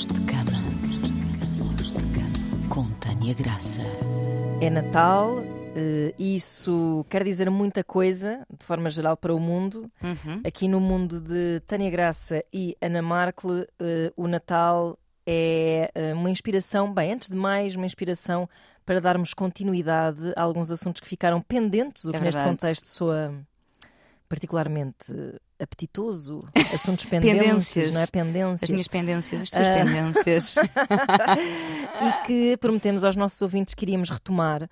Flores de Cama. Flores de Cama. Com Tânia Graça. É Natal, eh, isso quer dizer muita coisa, de forma geral, para o mundo. Uhum. Aqui no mundo de Tânia Graça e Ana Markle, eh, o Natal é eh, uma inspiração, bem, antes de mais, uma inspiração para darmos continuidade a alguns assuntos que ficaram pendentes, o É que neste verdade. contexto soa particularmente apetitoso. Assuntos pendentes, Pendências. não é? Pendências. As minhas pendências, as tuas Ah. pendências. e que prometemos aos nossos ouvintes que iríamos retomar.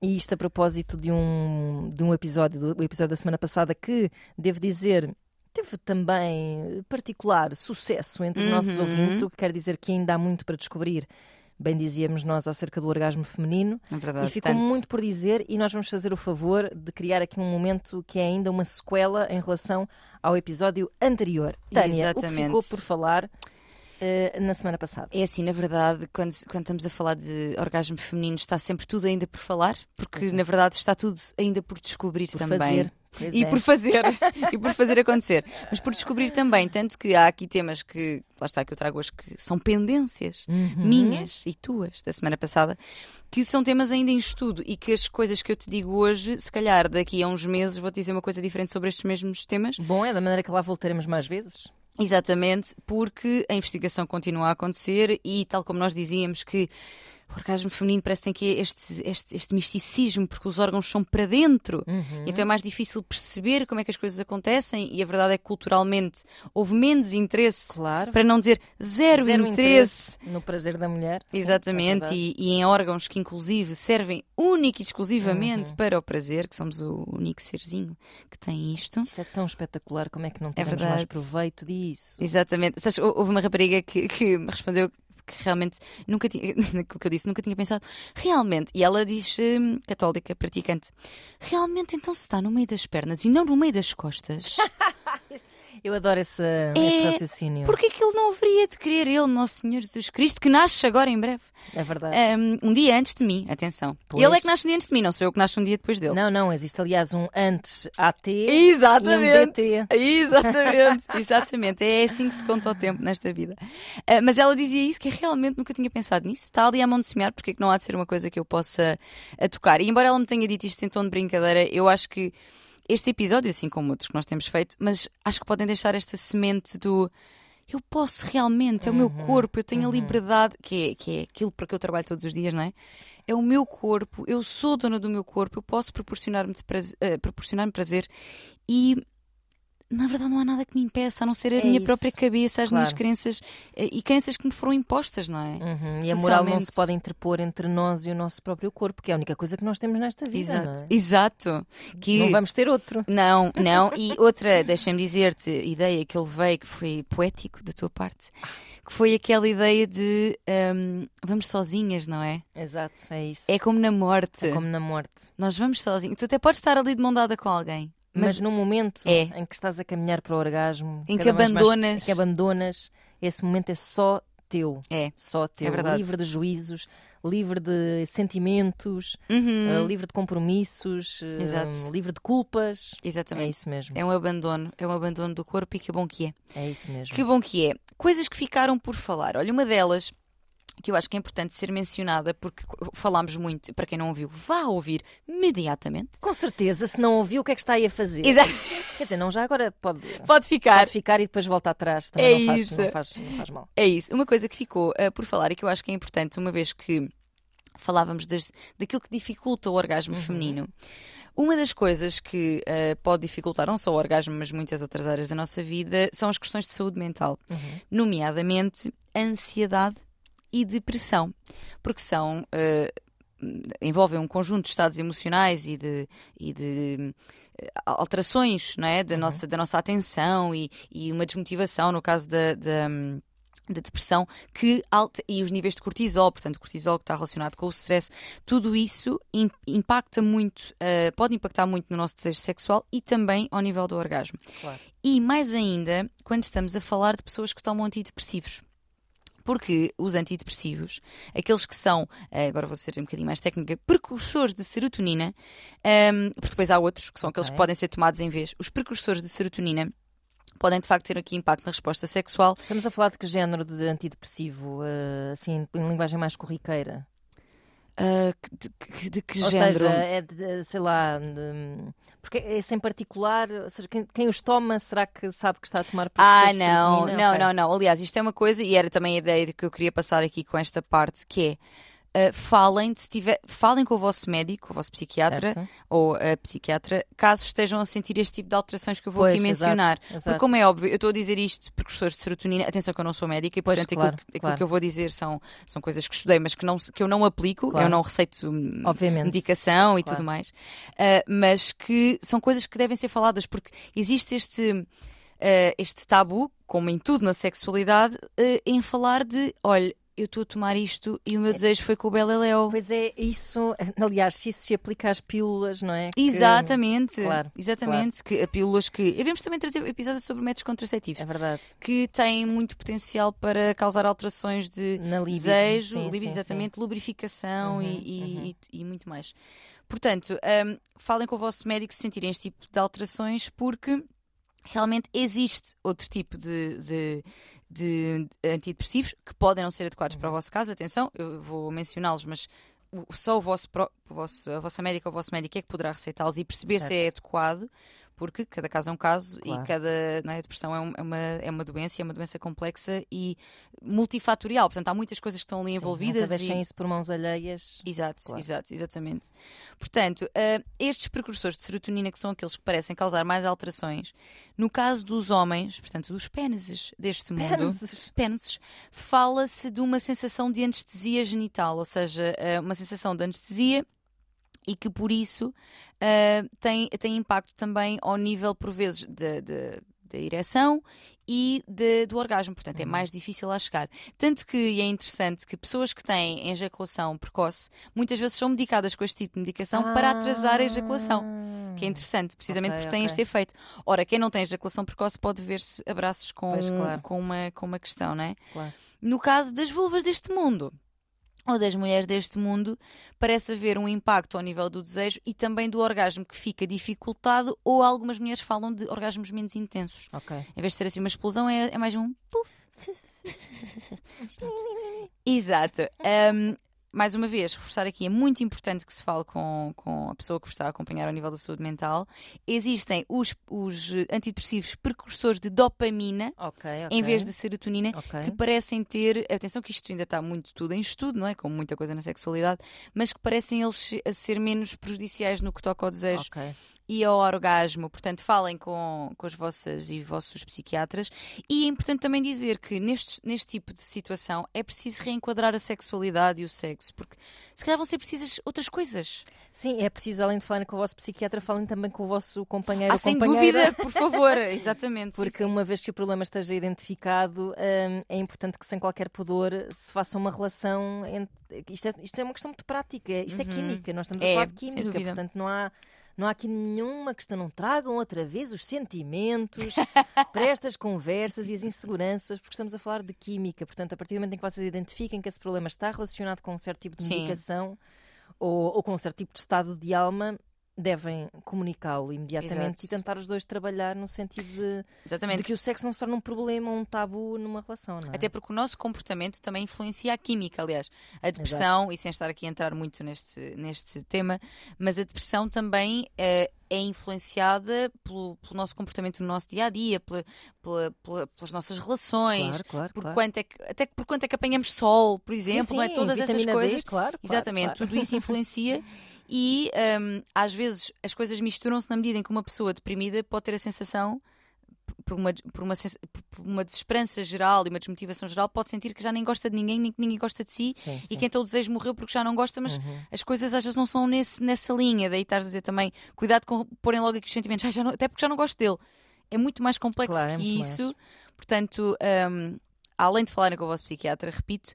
E isto a propósito de um, de um episódio, do episódio da semana passada, que, devo dizer, teve também particular sucesso entre os nossos Uhum. ouvintes, o que quer dizer que ainda há muito para descobrir. Bem dizíamos nós acerca do orgasmo feminino. Na verdade, e ficou tanto. muito por dizer, e nós vamos fazer o favor de criar aqui um momento que é ainda uma sequela em relação ao episódio anterior. Tânia, o que Exatamente. ficou por falar eh, na semana passada? É assim, na verdade, quando, quando estamos a falar de orgasmo feminino, está sempre tudo ainda por falar, porque Pois é. na verdade está tudo ainda por descobrir Por também. fazer. Pois E é. por fazer, e por fazer acontecer. Mas por descobrir também, tanto que há aqui temas que, lá está, que eu trago hoje, que são pendências Uhum. minhas e tuas da semana passada, que são temas ainda em estudo e que as coisas que eu te digo hoje, se calhar daqui a uns meses vou-te dizer uma coisa diferente sobre estes mesmos temas. Bom, é da maneira que lá voltaremos mais vezes. Exatamente, porque a investigação continua a acontecer e, tal como nós dizíamos, que o orgasmo feminino parece que tem que este, este, este misticismo, porque os órgãos são para dentro. Uhum. Então é mais difícil perceber como é que as coisas acontecem e a verdade é que culturalmente houve menos interesse, Claro. para não dizer zero, Zero interesse. no prazer da mulher. Sim, Exatamente, é verdade. e, e em órgãos que inclusive servem única e Uhum. exclusivamente para o prazer, que somos o único serzinho que tem isto. Isso é tão espetacular, como é que não tiramos verdade. mais proveito disso? Exatamente. Sabes, hou- houve uma rapariga que, que me respondeu que realmente nunca tinha, naquilo que eu disse, nunca tinha pensado, realmente, e ela diz, hum, católica, praticante, realmente então se está no meio das pernas e não no meio das costas, Eu adoro esse, esse raciocínio. porque que ele não haveria de querer ele, Nosso Senhor Jesus Cristo, que nasce agora em breve, É verdade. um, um dia antes de mim, atenção. Pois. Ele é que nasce um dia antes de mim, não sou eu que nasço um dia depois dele. Não, não, existe aliás um antes AT Exatamente. e um DT. Exatamente, exatamente. É assim que se conta o tempo nesta vida. Ah, mas ela dizia isso, que eu realmente nunca tinha pensado nisso. Está ali à mão de semear, porque é que não há de ser uma coisa que eu possa a tocar. E embora ela me tenha dito isto em tom de brincadeira, eu acho que este episódio, assim como outros que nós temos feito, mas acho que podem deixar esta semente do. Eu posso realmente, é o meu corpo, eu tenho a liberdade, que é, que é aquilo para que eu trabalho todos os dias, não é? É o meu corpo, eu sou dona do meu corpo, eu posso proporcionar-me prazer, eh, proporcionar-me prazer e na verdade não há nada que me impeça, a não ser a É minha isso. própria cabeça, as minhas Claro. crenças eh, e crenças que me foram impostas, não é? Uhum, E a moral não se pode interpor entre nós e o nosso próprio corpo, que é a única coisa que nós temos nesta vida. Exato, Não, é? exato. Que não vamos ter outro. Não, não. E outra, deixa-me dizer-te, ideia que eu levei, que foi poético da tua parte, que foi aquela ideia de hum, vamos sozinhas, não é? Exato, é isso. É como na morte. É como na morte. Nós vamos sozinhos. Tu até podes estar ali de mão dada com alguém. Mas, Mas, no momento É. em que estás a caminhar para o orgasmo, Em que mais- abandonas- em que abandonas, esse momento é só teu. é. Só teu. verdade. livre de juízos, livre de sentimentos, Uhum. eh, livre de compromissos, Exato. livre de culpas. É Exatamente. isso mesmo. É um abandono. É um abandono do corpo e que bom que é. É isso mesmo. Que bom que é. Coisas que ficaram por falar. Olha, uma delas que eu acho que é importante ser mencionada porque falámos muito, para quem não ouviu, vá ouvir imediatamente. Com certeza, se não ouviu, o que é que está aí a fazer? Exato. Quer dizer, não já agora pode, Pode ficar. pode ficar e depois volta atrás. Também É não, faz, isso. Não, faz, não faz mal. É isso. Uma coisa que ficou eh, por falar e que eu acho que é importante, uma vez que falávamos das- daquilo que dificulta o orgasmo feminino. Uma das coisas que eh, pode dificultar não só o orgasmo, mas muitas outras áreas da nossa vida, são as questões de saúde mental, nomeadamente a ansiedade e depressão, porque são eh, envolvem um conjunto de estados emocionais e de, e de eh, alterações não é? da, nossa, da nossa atenção e, e uma desmotivação no caso da, da, da depressão que e os níveis de cortisol, portanto cortisol que está relacionado com o stress, tudo isso im- impacta muito, eh, pode impactar muito no nosso desejo sexual e também ao nível do orgasmo. Claro. E mais ainda quando estamos a falar de pessoas que tomam antidepressivos. Porque os antidepressivos, aqueles que são, eh, agora vou ser um bocadinho mais técnica, precursores de serotonina, ehm, porque depois há outros que são aqueles Ok. que podem ser tomados em vez, os precursores de serotonina podem de facto ter aqui impacto na resposta sexual. Estamos a falar de que género de antidepressivo, uh, assim, em linguagem mais corriqueira? Uh, de, de, que Ou género? seja, é de, sei lá, de, porque esse em particular, ou seja, quem, quem, os toma, será que sabe que está a tomar Ah, não, não, não, não. Aliás, isto é uma coisa, e era também a ideia que eu queria passar aqui com esta parte, que é Uh, falem, se tiver, falem com o vosso médico, o vosso psiquiatra certo. ou a psiquiatra, caso estejam a sentir este tipo de alterações que eu vou pois, aqui mencionar. Exato, exato. Porque, como é óbvio, eu estou a dizer isto precursores de serotonina. Atenção, que eu não sou médica e, pois, portanto, claro, aquilo, claro. aquilo, que eu vou dizer são, são coisas que estudei, mas que, não, que eu não aplico, claro. eu não receito hum, Obviamente. medicação e tudo mais, uh, mas que são coisas que devem ser faladas, porque existe este. Uh, este tabu, como em tudo na sexualidade, uh, em falar de, olha, eu estou a tomar isto e o meu desejo foi com o Beleléu. Pois é, isso, aliás, se isso se aplica às pílulas, não é? Que... Exatamente, claro, exatamente. Claro. Que pílulas que. Devemos também trazer episódios sobre métodos contraceptivos. É verdade. Que têm muito potencial para causar alterações de libido. desejo, sim, libido, sim, exatamente, sim. lubrificação uhum, e, uhum. E, e, muito mais. Portanto, um, falem com o vosso médico se sentirem este tipo de alterações, porque realmente existe outro tipo de, de, de antidepressivos que podem não ser adequados para o vosso caso. Atenção, eu vou mencioná-los, mas só o vosso, o vosso, a vossa médica ou o vosso médico é que poderá receitá-los e perceber certo. se é adequado. Porque cada caso é um caso claro. e cada é, depressão é, um, é, uma, é uma doença, é uma doença complexa e multifatorial. Portanto, há muitas coisas que estão ali Sim, envolvidas. Nunca deixem e... isso por mãos alheias. Exato, Claro. exato, exatamente. Portanto, uh, estes precursores de serotonina, que são aqueles que parecem causar mais alterações, no caso dos homens, portanto, dos pênises deste mundo, Pênises. pênises, fala-se de uma sensação de anestesia genital, ou seja, uh, uma sensação de anestesia e que por isso uh, tem, tem impacto também ao nível, por vezes, da ereção e de, do orgasmo, portanto é Uhum. mais difícil a chegar. Tanto que é interessante que pessoas que têm ejaculação precoce muitas vezes são medicadas com este tipo de medicação para atrasar a ejaculação, que é interessante, precisamente Ah. Ok, porque tem ok. este efeito. Ora, quem não tem ejaculação precoce pode ver-se abraços com, Pois, claro. com, uma, com uma questão, não é? Claro. No caso das vulvas deste mundo, ou das mulheres deste mundo, parece haver um impacto ao nível do desejo e também do orgasmo que fica dificultado, ou algumas mulheres falam de orgasmos menos intensos. Ok. Em vez de ser assim uma explosão, é, é mais um puf. Exato. Um, mais uma vez, reforçar aqui, é muito importante que se fale com, com a pessoa que vos está a acompanhar ao nível da saúde mental. Existem os, os antidepressivos precursores de dopamina, Ok, ok. em vez de serotonina, Ok. que parecem ter, atenção que isto ainda está muito tudo em estudo, não é? Como muita coisa na sexualidade, mas que parecem eles a ser menos prejudiciais no que toca ao desejo e ao orgasmo. Portanto, falem com, com as vossas e vossos psiquiatras. E é importante também dizer que neste, neste tipo de situação é preciso reenquadrar a sexualidade e o sexo, porque se calhar vão ser precisas outras coisas. Sim, é preciso, além de falarem com o vosso psiquiatra, falem também com o vosso companheiro Ah, sem dúvida, por favor, exatamente. sim, Porque sim. uma vez que o problema esteja identificado, hum, é importante que sem qualquer pudor se faça uma relação. Entre... Isto, é, isto é uma questão muito prática, isto é Uhum. química, nós estamos É, a falar de química, portanto não há. Não há aqui nenhuma questão, não tragam outra vez os sentimentos para estas conversas e as inseguranças, porque estamos a falar de química. Portanto, a partir do momento em que vocês identifiquem que esse problema está relacionado com um certo tipo de medicação ou, ou com um certo tipo de estado de alma, devem comunicá-lo imediatamente Exato. e tentar os dois trabalhar no sentido de, de que o sexo não se torne um problema, um tabu numa relação, não é? Até porque o nosso comportamento também influencia a química, aliás. A depressão, e sem estar aqui a entrar muito neste, neste tema, mas a depressão também eh, é influenciada pelo, pelo nosso comportamento no nosso dia a dia, pela, pela- pela- pelas nossas relações. Claro, claro, Por claro. quanto é que, até por quanto é que apanhamos sol, por Sim, exemplo, não é? sim, Todas essas vitamina D, coisas. claro, Exatamente, tudo isso influencia e hum, às vezes as coisas misturam-se na medida em que uma pessoa deprimida pode ter a sensação, por uma, por uma, por uma desesperança geral e uma desmotivação geral, pode sentir que já nem gosta de ninguém, nem que ninguém gosta de si Sim, e sim. que então o desejo morreu porque já não gosta, mas Uhum. as coisas às vezes não são nesse, nessa linha. Daí estás a dizer também, cuidado com porem logo aqui os sentimentos, "Ai, já não- até porque já não gosto dele. É muito mais complexo Claro, é que muito isso. mais. Portanto, hum, além de falarem com o vosso psiquiatra, repito,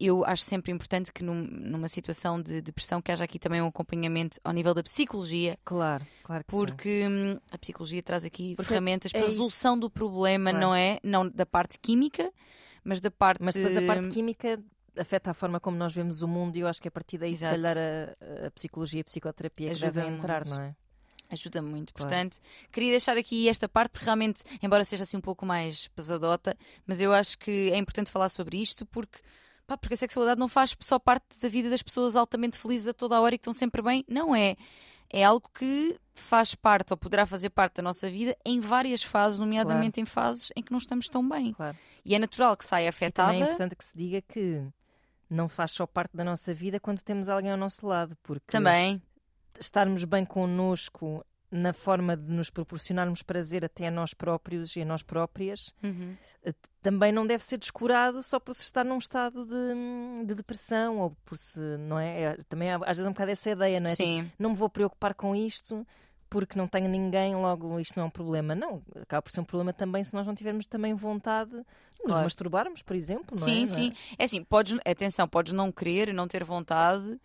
eu acho sempre importante que num- numa situação de depressão que haja aqui também um acompanhamento ao nível da psicologia, Claro, claro que sim. porque hum, a psicologia traz aqui Porque ferramentas é para resolução do problema, Claro. não é? Não da parte química, mas da parte. Mas depois a parte química afeta a forma como nós vemos o mundo e eu acho que a partir daí, Exato. se calhar, a, a psicologia e a psicoterapia que Ajuda devem entrar, não é? Ajuda muito. Claro. Portanto, queria deixar aqui esta parte, porque realmente, embora seja assim um pouco mais pesadota, mas eu acho que é importante falar sobre isto porque. Pá, porque a sexualidade não faz só parte da vida das pessoas altamente felizes a toda a hora e que estão sempre bem. Não é. É algo que faz parte ou poderá fazer parte da nossa vida em várias fases, nomeadamente em fases em que não estamos tão bem. Claro. E é natural que saia E afetada. também é importante que se diga que não faz só parte da nossa vida quando temos alguém ao nosso lado, porque Também. estarmos bem connosco na forma de nos proporcionarmos prazer até a nós próprios e a nós próprias, Uhum. eh, também não deve ser descurado só por se estar num estado de, de depressão ou por se, não é? É, Também há, às vezes um bocado essa ideia, não é? Tipo, Sim. não me vou preocupar com isto porque não tenho ninguém, logo isto não é um problema. Não, acaba por ser um problema também se nós não tivermos também vontade de nos Claro. masturbarmos, por exemplo, não é? Sim, é? sim. É assim, podes, atenção, podes não querer, não ter vontade.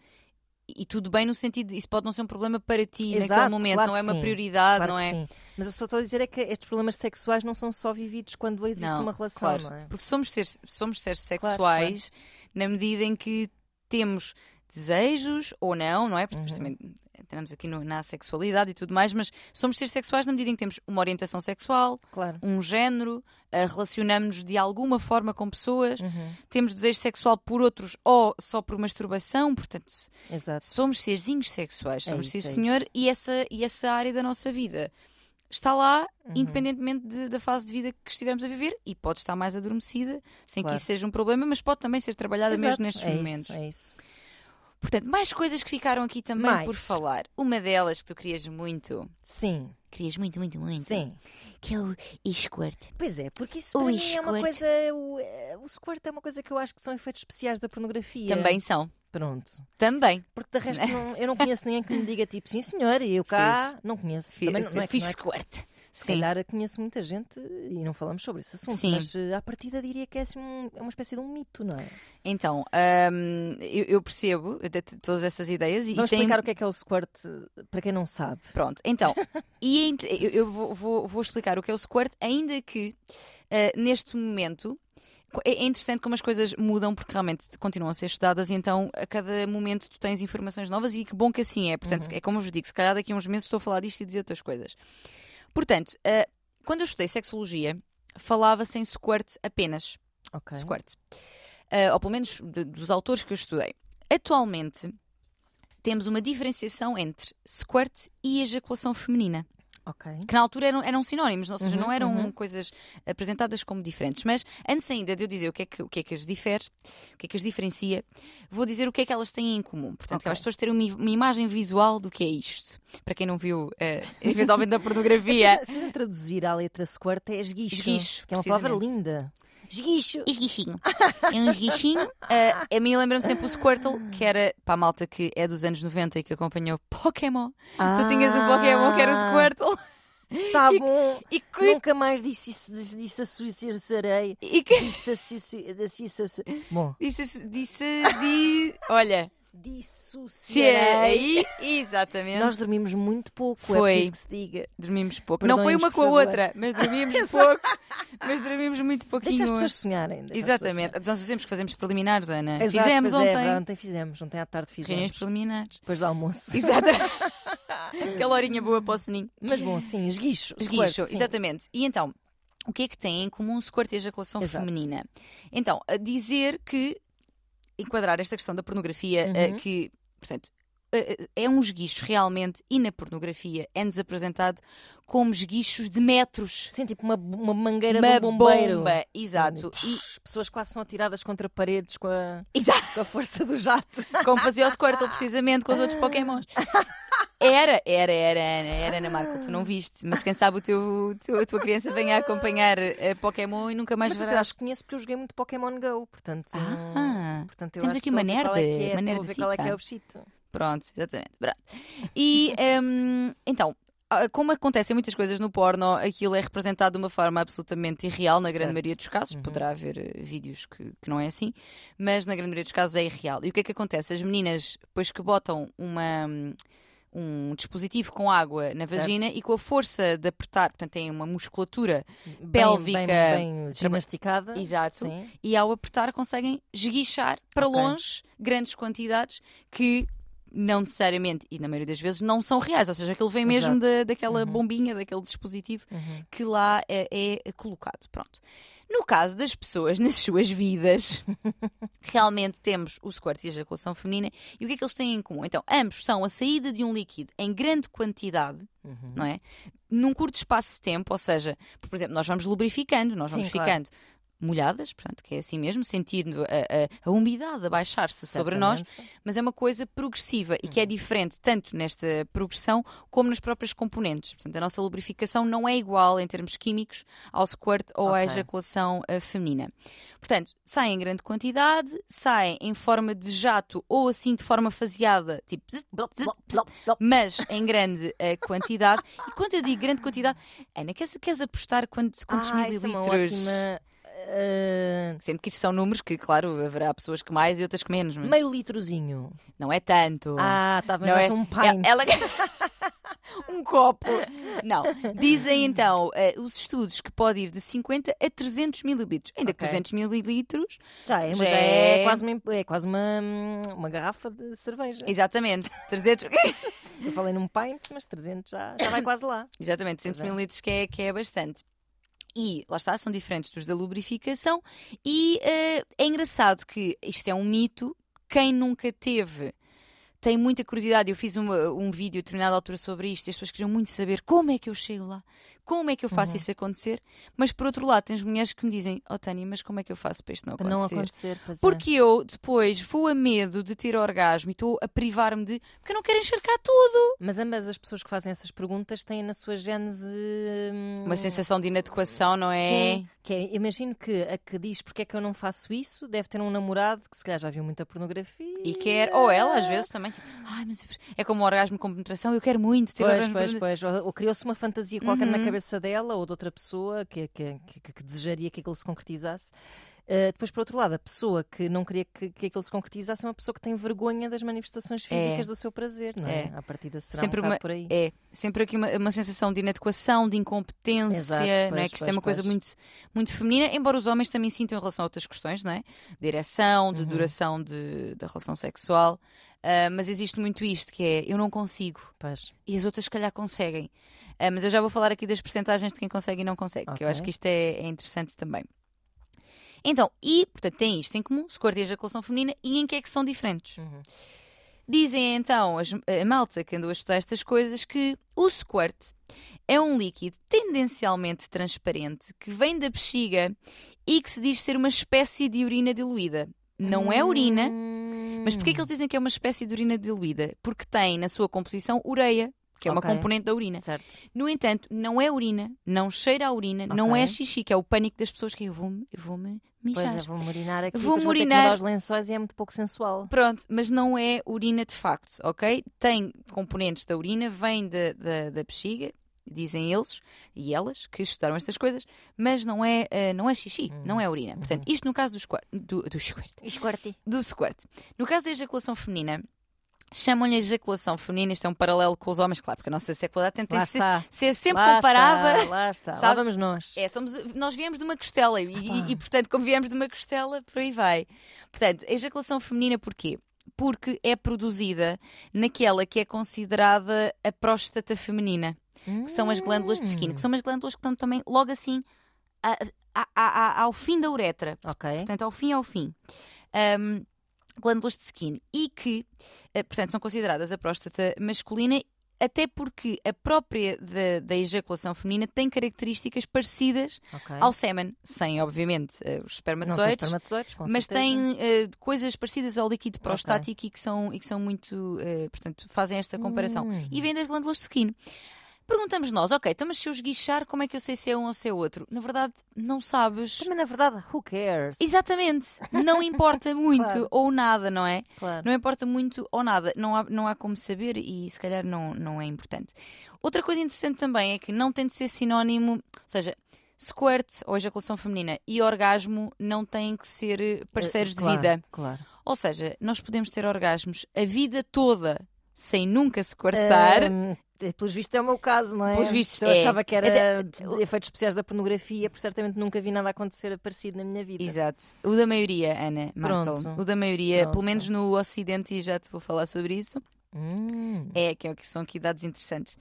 E tudo bem no sentido de isso pode não ser um problema para ti naquele Exato, momento, claro não é uma sim. prioridade, Claro não é? sim. Mas eu só estou a dizer é que estes problemas sexuais não são só vividos quando existe Não, uma relação, claro. não é? Porque somos seres, somos seres sexuais na medida em que temos desejos ou não, não é? Porque Uhum. também entramos aqui no- na sexualidade e tudo mais, mas somos seres sexuais na medida em que temos uma orientação sexual, Claro. um género, eh, relacionamos-nos de alguma forma com pessoas, Uhum. temos desejo sexual por outros ou só por masturbação, portanto, Exato. somos serzinhos sexuais, É somos isso, sim é senhor, e essa, e essa área da nossa vida está lá, Uhum. independentemente de- da fase de vida que estivermos a viver, e pode estar mais adormecida, sem Claro. que isso seja um problema, mas pode também ser trabalhada Exato, mesmo nestes é momentos. Isso, é isso. Portanto, mais coisas que ficaram aqui também Mais. por falar. Uma delas que tu querias muito, Sim, querias muito, muito, muito, sim. que é o squirt. Pois é, porque isso O para mim é uma squirt. coisa. O, eh, o squirt é uma coisa que eu acho que são efeitos especiais da pornografia. Também são, Pronto. também. Porque de resto não- eu não conheço ninguém que me diga tipo, sim senhor, e eu cá não conheço. Também não, não é que- Fiz não é que- squirt. Se Sim. calhar conheço muita gente e não falamos sobre esse assunto, Sim. mas eh, à partida diria que é, assim, um- é uma espécie de um mito, não é? Então, hum, eu, eu percebo todas essas ideias e, Vamos tem explicar o que é que é o squirt para quem não sabe. Pronto, então, e eu, eu vou, vou- vou explicar o que é o squirt, ainda que eh, neste momento é é interessante como as coisas mudam porque realmente continuam a ser estudadas e então a cada momento tu tens informações novas e que bom que assim é. Portanto, é como eu vos digo, se calhar daqui a uns meses estou a falar disto e dizer outras coisas. Portanto, eh, quando eu estudei sexologia, falava-se em squirt apenas. Ok. Squirt. Eh, ou pelo menos de- dos autores que eu estudei. Atualmente temos uma diferenciação entre squirt e ejaculação feminina, Ok. que na altura eram, eram sinónimos, ou seja, Uhum, não eram uhum. coisas apresentadas como diferentes. Mas antes ainda de eu dizer o que é que, o que, é que as difere, o que é que as diferencia, vou dizer o que é que elas têm em comum. Portanto, Ok. que elas pessoas terem uma, uma imagem visual do que é isto. Para quem não viu, eh, eventualmente da pornografia. Se a gente traduzir a letra squirt é esguicho, Esguicho, que é uma palavra linda. Esguicho. Esguichinho. É um esguichinho. Ah, a mim lembra-me sempre o Squirtle, que era para a malta que é dos anos 90 e que acompanhou Pokémon. Tu tinhas um Pokémon que era o Squirtle. Tá bom. E que. Nunca mais disse isso, disse, disse a Suíça sereia. E que Disse a Suíça. Disse Bom. disse. Disse. Di, olha. Se é. Exatamente. Nós dormimos muito pouco, Foi. é preciso que se diga. dormimos pouco. não foi uma com a favor. outra, mas dormimos pouco. Mas dormimos muito pouquinho. Deixa as pessoas sonharem. deixa as Exatamente. Nós fazemos que fazemos preliminares, Ana. pessoas- Exato, fizemos é, ontem. ontem fizemos, ontem à tarde Reuniões fizemos. preliminares. Depois do almoço. Exatamente. Aquela horinha boa para o soninho. Mas bom, sim, esguicho. Esguicho, sim. exatamente. E então, o que é que tem em comum o squirt e a ejaculação Exato. feminina? Então, a dizer que, enquadrar esta questão da pornografia, eh, Uhum. que, portanto, é um esguicho realmente, e na pornografia é-nos apresentado como esguichos de metros. Sim, tipo uma, uma mangueira Uma de um bombeiro. bomba, exato. E, As pessoas quase são atiradas contra paredes com a, exato. com a força do jato. Como fazia o Squirtle precisamente com os outros Pokémons. Era, era, era, Ana, era Ana Marca, tu não viste, mas quem sabe o teu, teu- a tua criança venha a acompanhar a Pokémon e nunca mais Mas até verá. acho que conheço porque eu joguei muito Pokémon Go, portanto. Ah, portanto eu temos aqui uma é nerd, que é, uma ver qual é que é o bichito. Pronto, exatamente. Pronto. E hum, então, ah, como acontecem muitas coisas no porno, aquilo é representado de uma forma absolutamente irreal, na grande Certo. maioria dos casos. Uhum. Poderá haver eh, vídeos que, que não é assim, mas na grande maioria dos casos é irreal. E o que é que acontece? As meninas, depois que botam uma. Um dispositivo com água na Certo. vagina e com a força de apertar, portanto, tem uma musculatura Bem- Pélvica. Bem, bem exato, Sim. e ao apertar conseguem esguichar para Ok. longe grandes quantidades que não necessariamente, e na maioria das vezes, não são reais. Ou seja, aquilo vem mesmo da, daquela Uhum. bombinha, daquele dispositivo Uhum. que lá é, é colocado. Pronto. No caso das pessoas nas suas vidas, realmente temos o squirt e a ejaculação feminina. E o que é que eles têm em comum? Então, ambos são a saída de um líquido em grande quantidade, Uhum. não é? Num curto espaço de tempo, ou seja, por exemplo, nós vamos lubrificando, nós vamos Sim, claro. Molhadas, portanto, que é assim mesmo, sentindo a, a- a umidade a baixar-se sobre nós, mas é uma coisa progressiva e que é diferente tanto nesta progressão como nas próprias componentes. Portanto, a nossa lubrificação não é igual em termos químicos ao squirt ou à Ok. ejaculação eh, feminina. Portanto, saem em grande quantidade, saem em forma de jato ou assim de forma faseada, tipo zzz, zzz, zzz, mas em grande eh, quantidade. E quando eu digo grande quantidade, Ana, queres, queres apostar quantos, quantos Ah, é mililitros? Eh, Sendo que isto são números que, claro, haverá pessoas que mais e outras que menos, mas meio litrozinho. não é tanto. Ah, tá, mas Não é? um pint. Ela... um copo. Não. Dizem então eh, os estudos que pode ir de 50 a 300 mililitros. Ainda que Ok. 300 mililitros, Já é, mas Já já é, é- quase, uma, é quase uma, uma garrafa de cerveja. exatamente. 300, Eu falei num pint, mas 300 já, já vai quase lá. exatamente, 300 Pois é. mililitros que é, que é bastante. E lá está, são diferentes dos da lubrificação. E eh, é engraçado que isto é um mito. Quem nunca teve tem muita curiosidade. Eu fiz uma- um vídeo a determinada altura sobre isto as pessoas queriam muito saber como é que eu chego lá, como é que eu faço Uhum. isso acontecer. Mas por outro lado, tens mulheres que me dizem: Oh Tânia, mas como é que eu faço para isto não acontecer? não acontecer. é. Porque eu depois vou a medo de ter orgasmo e estou a privar-me de. Porque eu não quero encharcar tudo. Mas ambas as pessoas que fazem essas perguntas têm na sua gênese. hum, Uma sensação de inadequação, não é? Sim, que é, imagino que a que diz porque é que eu não faço isso deve ter um namorado que se calhar já viu muita pornografia. E quer, ou ela às vezes também, tipo, ai, mas é como o orgasmo com penetração, eu quero muito ter Pois, orgasmo pois, pois. Ou, ou criou-se uma fantasia qualquer na Uhum. Cabeça dela ou de outra pessoa que, que, que, que desejaria que aquilo se concretizasse. Uh, depois, por outro lado, a pessoa que não queria que, que aquilo se concretizasse é uma pessoa que tem vergonha das manifestações físicas do seu prazer, não é? É. A partida será Sempre um uma- por aí. É, sempre aqui uma, uma sensação de inadequação, de incompetência, Exato, não é? pois, Que isto é pois, uma coisa pois. muito, muito feminina, embora os homens também sintam em relação a outras questões, não é? De ereção, de Uhum. duração de, da relação sexual. Ah, mas existe muito isto, que é eu não consigo. Pois. E as outras, se calhar, conseguem. Ah, mas eu já vou falar aqui das percentagens de quem consegue e não consegue, que eu acho que isto é, é interessante também. Então, e, portanto, tem isto em comum, squirt e ejaculação feminina, e em que é que são diferentes? Uhum. Dizem então as- a malta que andou a estudar estas coisas que o squirt é um líquido tendencialmente transparente que vem da bexiga e que se diz ser uma espécie de urina diluída. Não é urina, mas porquê que eles dizem que é uma espécie de urina diluída? Porque tem na sua composição ureia, que é uma Ok. componente da urina. Certo. No entanto, não é urina, não cheira a urina, não Ok. é xixi, que é o pânico das pessoas que eu vou-me eu vou -me mijar. Pois é, vou-me urinar aqui. Vou ter que urinar. mudar os lençóis e é muito pouco sensual. Pronto, mas não é urina de facto, ok? Tem componentes da urina, vem da, da, da bexiga, dizem eles e elas que estudaram estas coisas, mas não é, eh, não é xixi, não é urina. Portanto, isto no caso do squirt, do, do squirt, do squirt. No caso da ejaculação feminina, chamam-lhe ejaculação feminina, isto é um paralelo com os homens, claro, porque a nossa sexualidade tenta Lá ser, ser sempre Lá comparada. Está, lá está. Lá Sabes? vamos nós. É, somos, nós viemos de uma costela e, e- e, portanto, como viemos de uma costela, por aí vai. Portanto, a ejaculação feminina porquê? Porque é produzida naquela que é considerada a próstata feminina, que são as glândulas de skin, que são umas glândulas que estão também logo assim a- a- a- ao fim da uretra. Ok. Portanto, ao fim ao fim. Ahm, glândulas de skin e que, eh, portanto, são consideradas a próstata masculina até porque a própria da, da ejaculação feminina tem características parecidas ok. ao sêmen, sem, obviamente, eh, os espermatozoides, espermatozoides, mas certeza. tem eh, coisas parecidas ao líquido prostático e, que são, e que são muito, eh, portanto, fazem esta comparação. Hum. E vêm das glândulas de skin. Perguntamos nós, ok, então mas se eu esguichar, como é que eu sei se é um ou se é outro? Na verdade, não sabes. Também, na verdade, who cares? Exatamente. Não importa muito Claro. ou nada, não é? Claro. Não importa muito ou nada. Não há, não há como saber e se calhar não, não é importante. Outra coisa interessante também é que não tem de ser sinónimo, ou seja, squirt ou ejaculação feminina e orgasmo não têm que ser eh, parceiros claro, de vida. Claro. Ou seja, nós podemos ter orgasmos a vida toda sem nunca squirtar. Ahm, pelos vistos é o meu caso, não é? Pelos vistos eu é. achava que era É de efeitos especiais da pornografia, porque certamente nunca vi nada acontecer parecido na minha vida. Exato. O da maioria, Ana. Pronto. O da maioria, Pronto. pelo menos no Ocidente, e já te vou falar sobre isso. Hum. É, que, é, que são aqui dados interessantes.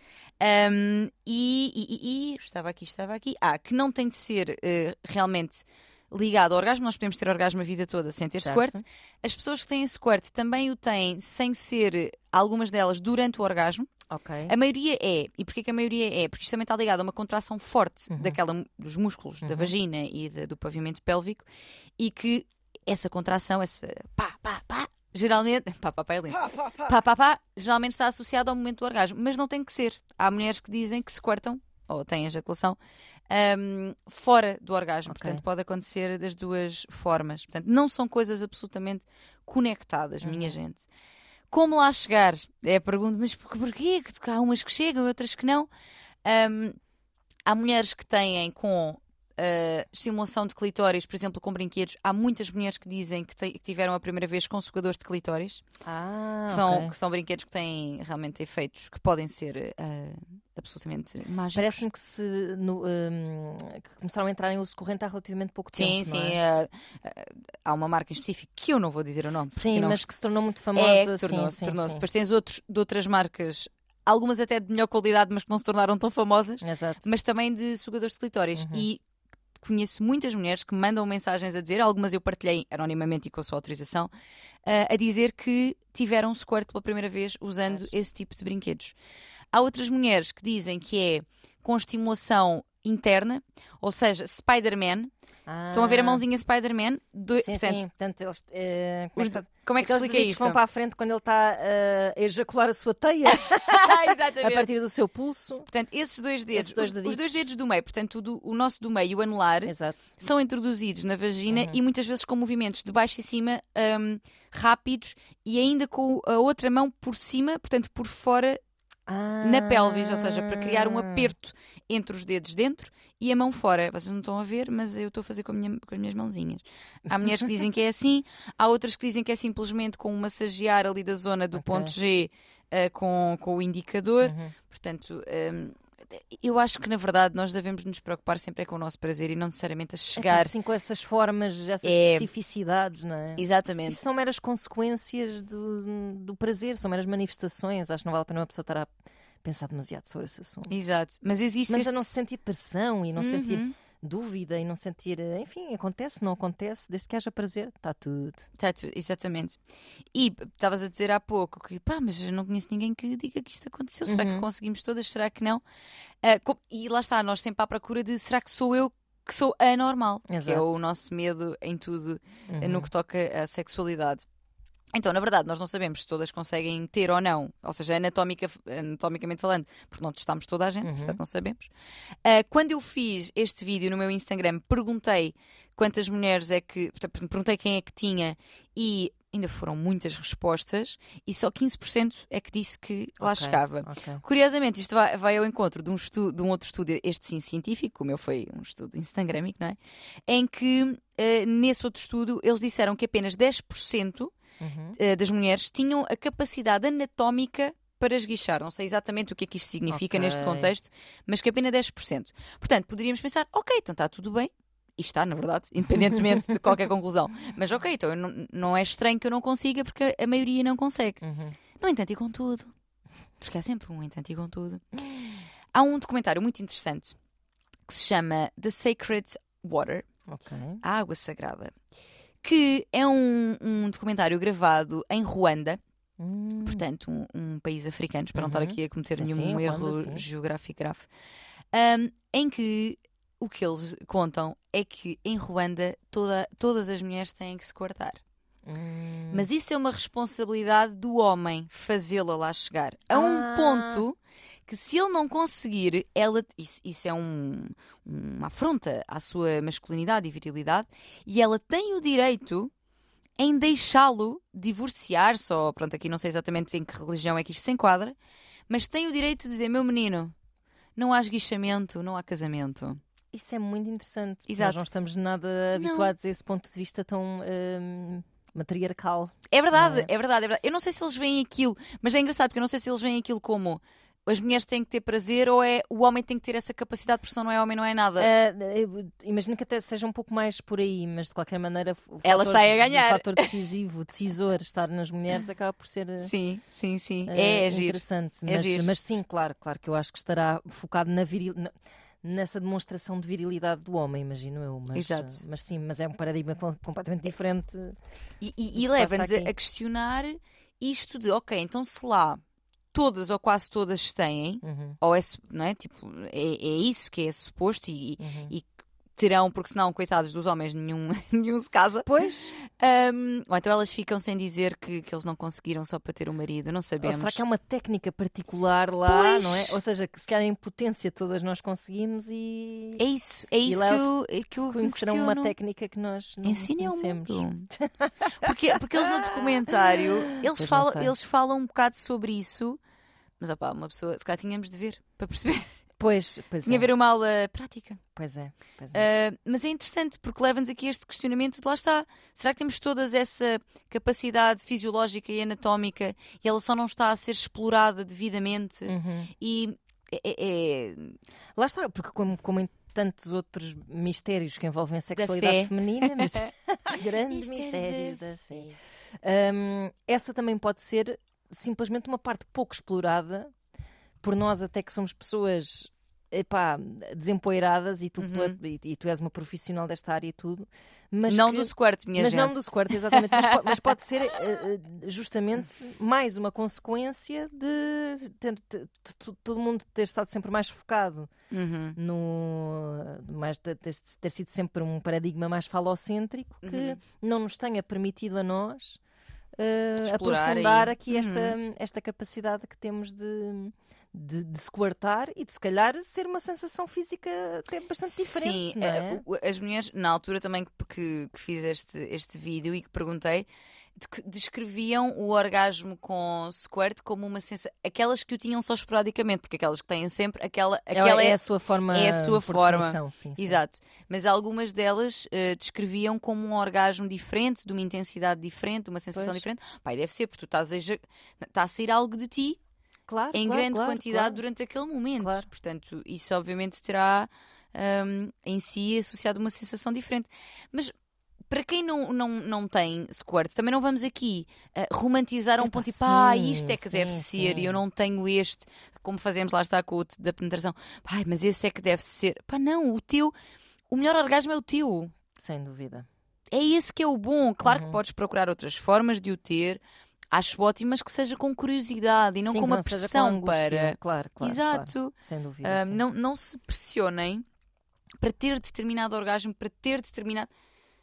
Um, e, e- e- e- estava aqui, estava aqui. Ah, que não tem de ser eh, realmente ligado ao orgasmo. Nós podemos ter orgasmo a vida toda sem ter Certo. squirt. As pessoas que têm squirt também o têm sem ser, algumas delas, durante o orgasmo. Ok. A maioria é. E porquê que a maioria é? Porque isto também está ligado a uma contração forte Uhum. daquela, dos músculos da vagina e da- do pavimento pélvico e que essa contração, essa pá, pá, pá, geralmente. Pá, pá, pá, é lindo. Pá, pá, pá, geralmente está associado ao momento do orgasmo, mas não tem que ser. Há mulheres que dizem que se cortam ou têm ejaculação ahm, fora do orgasmo. Ok. Portanto, pode acontecer das duas formas. Portanto, não são coisas absolutamente conectadas, Uhum. minha gente. Como lá chegar? É a pergunta, mas por- porquê? Que Há umas que chegam e outras que não. Ahm, há mulheres que têm com ah, estimulação de clitóris, por exemplo, com brinquedos. Há muitas mulheres que dizem que, que tiveram a primeira vez com sugadores de clitóris. Ah, Que são, ok. que são brinquedos que têm realmente efeitos que podem ser ah, absolutamente mágicos. Parece-me que se no, hum, que começaram a entrar em uso corrente há relativamente pouco Sim, tempo. sim. não é? ah, há uma marca em específico que eu não vou dizer o nome. Sim, não mas que se tornou muito famosa. é, sim, tornou-se, sim, sim. Depois tens outros de outras marcas, algumas até de melhor qualidade, mas que não se tornaram tão famosas, Exato. mas também de sugadores de clitóris. Uhum. E conheço muitas mulheres que mandam mensagens a dizer, algumas eu partilhei anonimamente e com a sua autorização, ah, a dizer que tiveram squirt pela primeira vez usando Pois. esse tipo de brinquedos. Há outras mulheres que dizem que é com estimulação interna, ou seja, Spider-Man. Estão a ver a Ah, mãozinha Spider-Man? Do- Sim, portanto, sim. Portanto, eles, eh, os- começa- como é que explica isto? que vão para a frente quando ele está eh, a ejacular a sua teia a partir do seu pulso. Portanto, esses dois dedos, Esses dois os, os dois dedos do meio, portanto, o, do- o nosso do meio e o anular, Exato. são introduzidos na vagina Uhum. e muitas vezes com movimentos de baixo e cima hum, rápidos e ainda com a outra mão por cima, portanto, por fora na pelvis, ou seja, para criar um Ah. aperto entre os dedos dentro e a mão fora. Vocês não estão a ver, mas eu estou a fazer com, a minha- com as minhas mãozinhas. Há mulheres que dizem que é assim, há outras que dizem que é simplesmente com um massagear ali da zona do Ok. ponto G ah, com, com o indicador. Uhum. Portanto, hum, eu acho que na verdade nós devemos nos preocupar sempre é com o nosso prazer e não necessariamente a É chegar. assim com essas formas, essas É. especificidades, não é? Exatamente. Isso são meras consequências do, do prazer, são meras manifestações. Acho que não vale a pena uma pessoa estar a pensar demasiado sobre esse assunto. Exato. Mas existe Mas este... a não sentir pressão e não sentir Uhum. Dúvida e não sentir, eh, enfim, acontece, não acontece, desde que haja prazer, está tudo. Tá tudo, exatamente. E estavas a dizer há pouco que, pá, mas eu não conheço ninguém que diga que isto aconteceu. Será que Uhum. conseguimos todas? Será que não? Ah, co- e lá está, nós sempre à procura de será que sou eu que sou anormal? Que é Exato. o nosso medo em tudo Uhum. no que toca à sexualidade. Então, na verdade, nós não sabemos se todas conseguem ter ou não, ou seja, anatómica, anatomicamente falando, porque não testámos toda a gente, Uhum. portanto não sabemos. Ah, quando eu fiz este vídeo no meu Instagram, perguntei quantas mulheres é que. portanto, Perguntei quem é que tinha e ainda foram muitas respostas e só 15% é que disse que lá Ok, chegava. ok. Curiosamente, isto vai, vai ao encontro de um, estudo, de um outro estudo, este sim científico, o meu foi um estudo instagramico, não é? Em que, eh, nesse outro estudo, eles disseram que apenas 10% Uhum. eh, das mulheres tinham a capacidade anatómica para esguichar. Não sei exatamente o que é que isto significa Ok. neste contexto, mas que apenas 10%. Portanto, poderíamos pensar, ok, então está tudo bem. E está, na verdade, independentemente de qualquer conclusão. Mas ok, então não, não é estranho que eu não consiga, porque a maioria não consegue. Uhum. No entanto, e contudo. Porque há sempre um entanto e contudo. Há um documentário muito interessante que se chama The Sacred Water Ok. a água sagrada, que é um, um documentário gravado em Ruanda, Hum. portanto, um, um país africano, para não estar Uhum. aqui a cometer Sim, nenhum sim, erro Ruanda, geográfico grave, um, em que o que eles contam é que em Ruanda toda, todas as mulheres têm que se cortar. Hum. Mas isso é uma responsabilidade do homem fazê-la lá chegar. A um Ah. ponto que se ele não conseguir, ela, isso, isso é um, uma afronta à sua masculinidade e virilidade, e ela tem o direito em deixá-lo divorciar-se, ou pronto, aqui não sei exatamente em que religião é que isto se enquadra, mas tem o direito de dizer, meu menino, não há esguichamento, não há casamento. Isso é muito interessante. Exato. Nós não estamos nada habituados a esse ponto de vista tão hum, matriarcal. É verdade, Não é? é verdade, é verdade. Eu não sei se eles veem aquilo, mas é engraçado porque eu não sei se eles veem aquilo como as mulheres têm que ter prazer ou é o homem tem que ter essa capacidade, porque senão não é homem, não é nada. Eu imagino que até seja um pouco mais por aí, mas de qualquer maneira o Ela fator- está a ganhar. O fator decisivo, decisor, estar nas mulheres acaba por ser ah, Sim, sim, sim. ah, é, é interessante. É mas, giro. mas sim, claro, claro que eu acho que estará focado na viril... na- nessa demonstração de virilidade do homem, imagino eu. Mas, Exato. mas sim, mas é um paradigma com- completamente diferente. E, e- e leva-nos a questionar isto de, ok, então se lá todas ou quase todas têm, Uhum, ou é, não é? Tipo, é, é isso que é suposto e, uhum. e terão, porque senão, coitados dos homens, nenhum, nenhum se casa. Pois, Ahm, ou então elas ficam sem dizer que, que eles não conseguiram só para ter um marido, não ou sabemos. será que há uma técnica particular lá, Pois. não é? Ou seja, que se calhar em potência todas nós conseguimos e É isso, é isso que eu, é que eu conhecerão uma técnica que nós não conhecemos. Porque, porque eles no documentário, eles Pois falam, eles falam um bocado sobre isso, mas opá, uma pessoa, se calhar tínhamos de ver para perceber. Pois, pois Tinha é. a ver uma aula prática. Pois é, pois é. Uh, mas é interessante porque leva-nos aqui a este questionamento de lá está. Será que temos todas essa capacidade fisiológica e anatómica e ela só não está a ser explorada devidamente? Uhum. E é- é- é- Lá está, porque como, como em tantos outros mistérios que envolvem a sexualidade feminina, mas grande Mistério mistério da fé. Hum, essa também pode ser simplesmente uma parte pouco explorada por nós até que somos pessoas epá, desempoeiradas e tu, Uhum. pela- e, e tu és uma profissional desta área e tudo, mas não que- do squirt, minha mas gente. não do squirt, exatamente. Mas, po- mas pode ser eh, eh, justamente mais uma consequência de ter- todo mundo ter estado sempre mais focado Uhum. no mais ter, ter- sido sempre um paradigma mais falocêntrico que Uhum. não nos tenha permitido a nós Explorar aprofundar aí. aqui esta, esta capacidade que temos de, de, de se coartar e de se calhar ser uma sensação física até bastante diferente, Sim, é? o- as mulheres, na altura também que, que, fiz este, este vídeo e que perguntei, descreviam o orgasmo com squirt como uma sensação. Aquelas que o tinham só esporadicamente, porque aquelas que têm sempre, aquela, aquela é, é, a sua forma é a sua forma. sim, sim. Exato. Mas algumas delas eh, descreviam como um orgasmo diferente, de uma intensidade diferente, de uma sensação Pois. diferente. Pai, deve ser, porque tu estás a, está a sair algo de ti Claro, em claro, grande claro, quantidade durante aquele momento. Portanto, isso obviamente terá hum, em si associado uma sensação diferente. Mas para quem não, não, não tem squirt, também não vamos aqui ah, romantizar a um ponto tipo, ah, sim, isto é que sim, deve ser e eu sim. não tenho este, como fazemos lá está com o da penetração. Pai, mas esse é que deve ser. Pá, não, o teu, o melhor orgasmo é o teu. Sem dúvida. É esse que é o bom. Claro Uhum. que podes procurar outras formas de o ter. Acho ótimo, mas que seja com curiosidade e não Sim, com uma com pressão angústia. para. Claro, claro. Exato. claro. Sem dúvida. Ah, não, não se pressionem para ter determinado orgasmo, para ter determinado.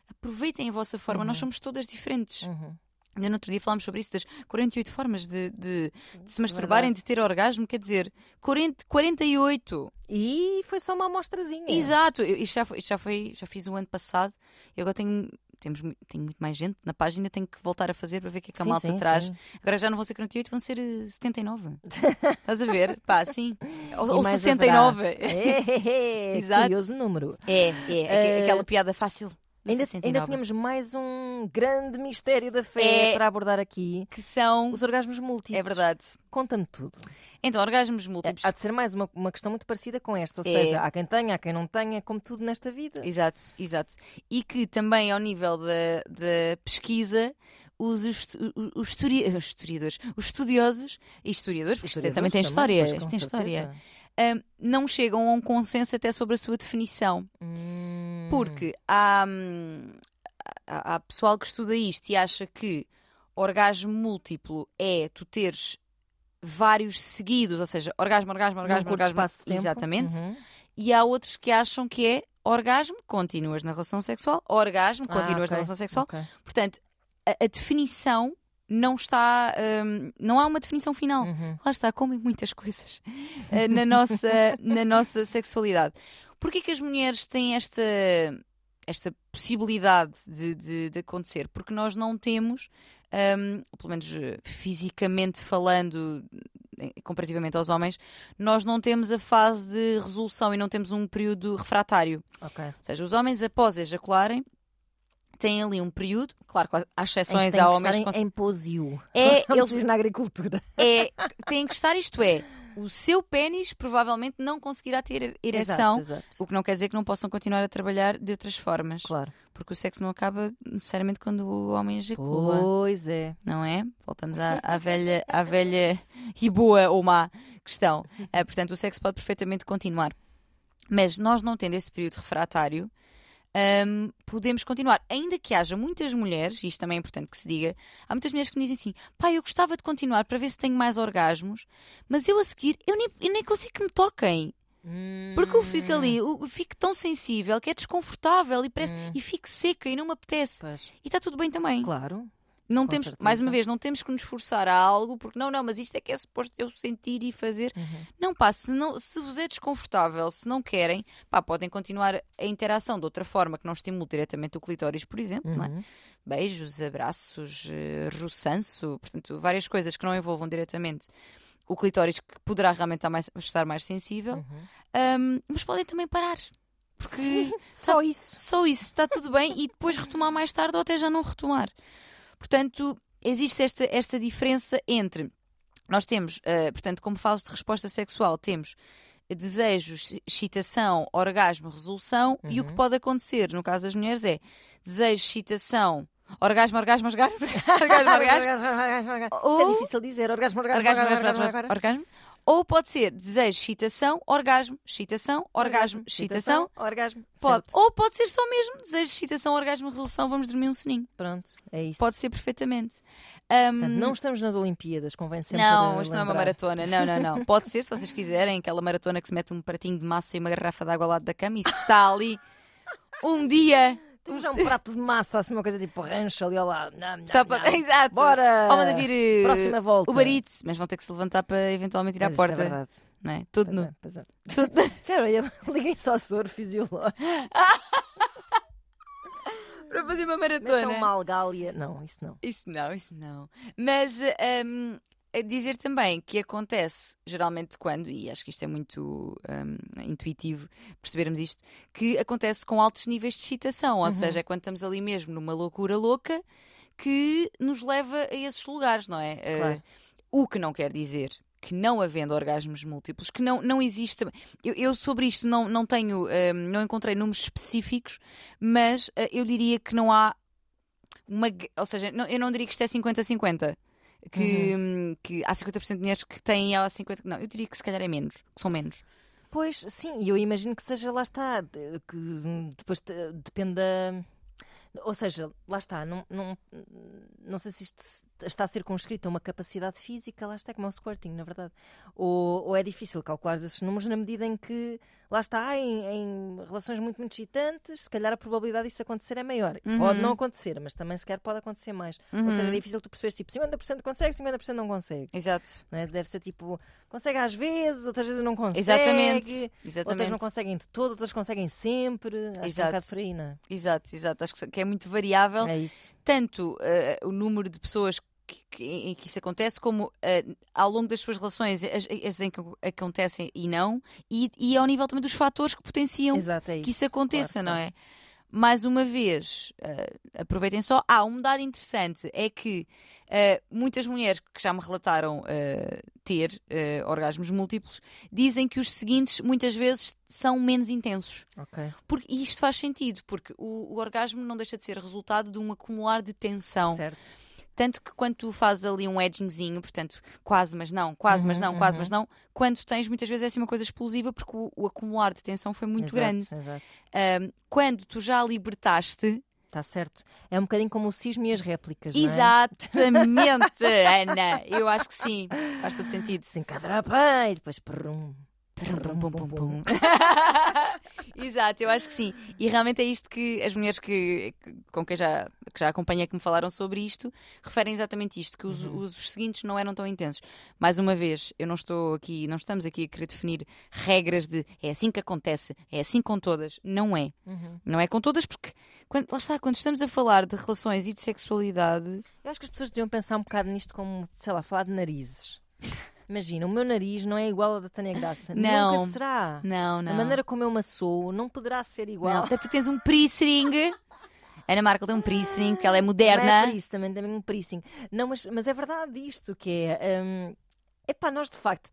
Aproveitem a vossa forma, nós somos todas diferentes. Uhum. Ainda no outro dia falámos sobre isso, das 48 formas de, de- de se masturbarem, de ter orgasmo, quer dizer, 40, 48. E foi só uma amostrazinha. Exato, eu, isto já foi, isto já foi, já fiz o ano passado, e agora tenho, temos, tenho muito mais gente na página, tenho que voltar a fazer para ver o que é que a Sim, malta sim, traz. sim. Agora já não vão ser 48, vão ser eh, 79. Estás a ver? Pá, sim. Ou, ou mais 69. haverá. É, Exato. curioso número. É, é, Eh, aquela piada fácil. Ainda, 69. ainda tínhamos mais um grande mistério da fé É. para abordar aqui. Que são. Os orgasmos múltiplos. É verdade. Conta-me tudo. Então, orgasmos múltiplos. Há de ser mais uma, uma questão muito parecida com esta. Ou É. seja, há quem tenha, há quem não tenha, como tudo nesta vida. Exato, exato. E que também, ao nível da, da pesquisa, os, estu- os, histori- os historiadores, os estudiosos e historiadores, porque também tem história, tem história, hum, não chegam a um consenso até sobre a sua definição. Hum. Porque há, hum, há, há pessoal que estuda isto e acha que orgasmo múltiplo é tu teres vários seguidos, ou seja, orgasmo, orgasmo, orgasmo, orgasmo. Exatamente. Uhum. E há outros que acham que é orgasmo, continuas na relação sexual, orgasmo, Ah, continuas na relação sexual. ok. Portanto, a, a definição não está. hum, não há uma definição final. Uhum. Lá está, como em muitas coisas eh, na, nossa, na nossa sexualidade. Porquê que as mulheres têm esta, esta possibilidade de, de, de acontecer? Porque nós não temos, hum, pelo menos eh, fisicamente falando, comparativamente aos homens, nós não temos a fase de resolução e não temos um período refratário. Ok. Ou seja, os homens após ejacularem têm ali um período, claro que há exceções, há que homens estar que em, cons- em. É, eles- diz na agricultura. é, têm que estar, isto é, o seu pênis provavelmente não conseguirá ter ereção. Exato, exato. O que não quer dizer que não possam continuar a trabalhar de outras formas. Claro. Porque o sexo não acaba necessariamente quando o homem ejacula. Pois é. Não é? Voltamos à, à velha, à velha e boa ou má questão. Eh, portanto, o sexo pode perfeitamente continuar. Mas nós não tendo esse período refratário, hum, podemos continuar. Ainda que haja muitas mulheres, e isto também é importante que se diga, há muitas mulheres que me dizem assim: pá, eu gostava de continuar para ver se tenho mais orgasmos, mas eu a seguir, eu nem, eu nem consigo que me toquem. Porque eu fico ali, eu fico tão sensível que é desconfortável e, parece, e fico seca e não me apetece. Pois. E está tudo bem também. Claro. Não com temos, certeza. mais uma vez, não temos que nos forçar a algo, porque não, não, mas isto é que é suposto eu sentir e fazer. Uhum. Não, pá, se, não, se vos é desconfortável, se não querem, pá, podem continuar a interação de outra forma que não estimule diretamente o clitóris, por exemplo, não é? Uhum. beijos, abraços, eh, roçanço, portanto, várias coisas que não envolvam diretamente o clitóris, que poderá realmente estar mais, estar mais sensível, Ahm, mas podem também parar. Porque Sim, só isso. só isso está tudo bem e depois retomar mais tarde ou até já não retomar. Portanto, existe esta, esta diferença entre nós temos, eh, portanto, como falas de resposta sexual, temos desejos, excitação, orgasmo, resolução e o que pode acontecer no caso das mulheres é desejo, excitação, orgasmo, orgasmo, orgasmo, orgasmo, orgasmo, Isto Ou- é difícil dizer. Orgasmo, orgasmo, orgasmo, orgasmo, orgasmo, orgasmo, orgasmo. Ou pode ser desejo, excitação, orgasmo, excitação, orgasmo, excitação. orgasmo. Pode. Certo. Ou pode ser só mesmo desejo, excitação, orgasmo, resolução, vamos dormir um soninho. Pronto, é isso. Pode ser perfeitamente. Ahm, Portanto, não estamos nas Olimpíadas, convém sempre não, isto não é uma maratona. Não, não, não. Pode ser, se vocês quiserem, aquela maratona que se mete um pratinho de massa e uma garrafa de água ao lado da cama e se está ali um dia. Temos já um prato de massa, assim, uma coisa tipo rancho ali ao lado. Não, não, Só para... não. Exato. Bora! Ou manda vir eh, Próxima volta. o Eats, mas vão ter que se levantar para eventualmente ir à Mas isso porta. É verdade. não é? Tudo Pois nu. é, pois é. Tudo- Sério, olha, liguem só soro fisiológico. para fazer uma Metam maratona. uma algália. Não, isso não. Isso não, isso não. Mas hum, a dizer também que acontece geralmente quando, e acho que isto é muito hum, intuitivo percebermos isto, que acontece com altos níveis de excitação, ou seja, é quando estamos ali mesmo numa loucura louca que nos leva a esses lugares, não é? Uh, Claro. o que não quer dizer que não havendo orgasmos múltiplos, que não, não existe. Eu, eu sobre isto não, não tenho, hum, não encontrei números específicos, mas uh, eu diria que não há uma. Ou seja, não- eu não diria que isto é 50-50. Que, hum, que há 50% de mulheres que têm e há 50%. Não, eu diria que se calhar é menos, que são menos. Pois, sim, e eu imagino que seja, lá está, que hum, depois depende da... Ou seja, lá está, não, não, não sei se isto está circunscrito a uma capacidade física, lá está, como é o squirting, na verdade. Ou, ou é difícil calcular esses números na medida em que, lá está, em, em relações muito, muito excitantes, se calhar a probabilidade disso acontecer é maior. Pode não acontecer, mas também sequer pode acontecer mais. Ou seja, é difícil tu perceberes, tipo, 50% consegue, 50% não consegue. Exato. não é? Deve ser tipo, consegue às vezes, outras vezes não consegue. Exatamente. Outras Exatamente. não conseguem de todo, outras conseguem sempre. Acho que é um Exato. bocado por aí, não é? Exato, exato. Acho que- é muito variável. É isso. tanto eh, o número de pessoas que- em que isso acontece, como eh, ao longo das suas relações, as, as em que acontecem e não, e, e ao nível também dos fatores que potenciam Exato, é isso. que isso aconteça, Claro, não claro. é? Mais uma vez, eh, aproveitem só. Ah, um dado interessante é que eh, muitas mulheres que já me relataram ter orgasmos múltiplos dizem que os seguintes muitas vezes são menos intensos. Ok. Porque, e isto faz sentido, porque o, o orgasmo não deixa de ser resultado de um acumular de tensão. Certo. Tanto que quando tu fazes ali um edgingzinho, portanto, quase, mas não, quase, mas não, quase, mas não, quando tens, muitas vezes é assim uma coisa explosiva porque o, o acumular de tensão foi muito Exato, grande. Exato. Ahm, quando tu já libertaste, Está certo. É um bocadinho como o cismo e as réplicas. é? exatamente, Ana, eu acho que sim, faz todo sentido. Assim, cadrapá, e depois prum. Pum, pum, pum, pum. Exato, eu acho que sim. E realmente é isto que as mulheres que, que- com quem já, que já acompanhei que me falaram sobre isto referem exatamente isto, que os, os, os seguintes não eram tão intensos. Mais uma vez, eu não estou aqui, não estamos aqui a querer definir regras de é assim que acontece, é assim com todas. Não é. Não é com todas, porque quando, lá está, quando estamos a falar de relações e de sexualidade, Eu acho que as pessoas deviam pensar um bocado nisto como, sei lá, falar de narizes. Imagina, o meu nariz não é igual ao da Tânia Graça. Não. Nunca será. não, não. A maneira como eu maçou não poderá ser igual. Não, até tu tens um piercing. Ana Markel tem um piercing, porque ela é Não moderna. é isso, também tem um piercing. Não, mas, mas é verdade isto, que é... hum, epá, nós de facto...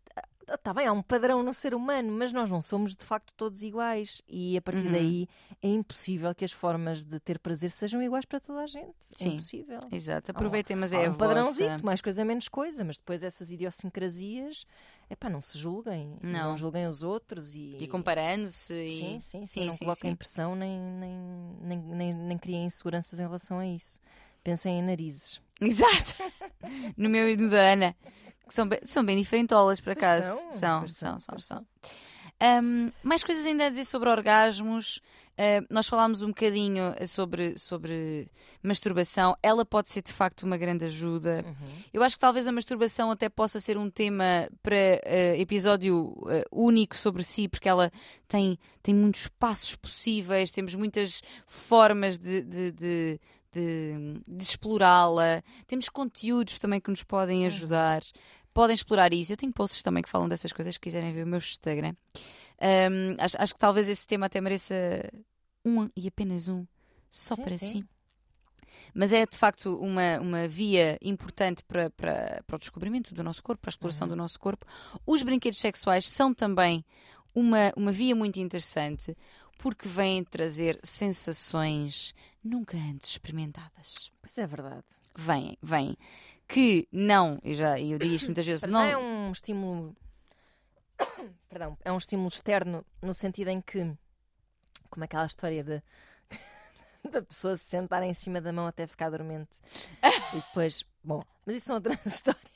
Está bem, há um padrão no ser humano, mas nós não somos de facto todos iguais. E a partir Uhum. daí é impossível que as formas de ter prazer sejam iguais para toda a gente. É Sim. impossível. Exato, aproveitem, mas Há é a um padrãozinho, vossa... mais coisa menos coisa, mas depois essas idiosincrasias, epá, não se julguem. Não. julguem os outros e. E comparando-se e... Sim, sim, sim, sim, não sim, coloquem sim. pressão nem, nem, nem, nem, nem criem inseguranças em relação a isso. Pensem em narizes. Exato. No meu e no da Ana. Que são, bem, são bem diferentolas, por Pois acaso. são, São, pois são, são, são, pois são. Ahm, mais coisas ainda a dizer sobre orgasmos. Ah, nós falámos um bocadinho sobre, sobre masturbação. Ela pode ser de facto uma grande ajuda. Eu acho que talvez a masturbação até possa ser um tema para ah, episódio ah, único sobre si, porque ela tem, tem muitos passos possíveis, temos muitas formas de, de, de, de- de explorá-la. Temos conteúdos também que nos podem ajudar. Podem explorar isso. Eu tenho posts também que falam dessas coisas, se quiserem ver o meu Instagram. Ahm, acho, acho que talvez esse tema até mereça um e apenas um, só Sim, para sim. si. Mas é de facto uma, uma via importante para, para, para o descobrimento do nosso corpo, para a exploração do nosso corpo. Os brinquedos sexuais são também uma, uma via muito interessante porque vêm trazer sensações nunca antes experimentadas. Pois é verdade. Vêm, vêm. Que não, eu já eu digo isto muitas vezes, não. é um estímulo. Perdão, é um estímulo externo no sentido em que. Como é aquela história de. da pessoa se sentar em cima da mão até ficar dormente. e depois. Bom, mas isso são outras histórias.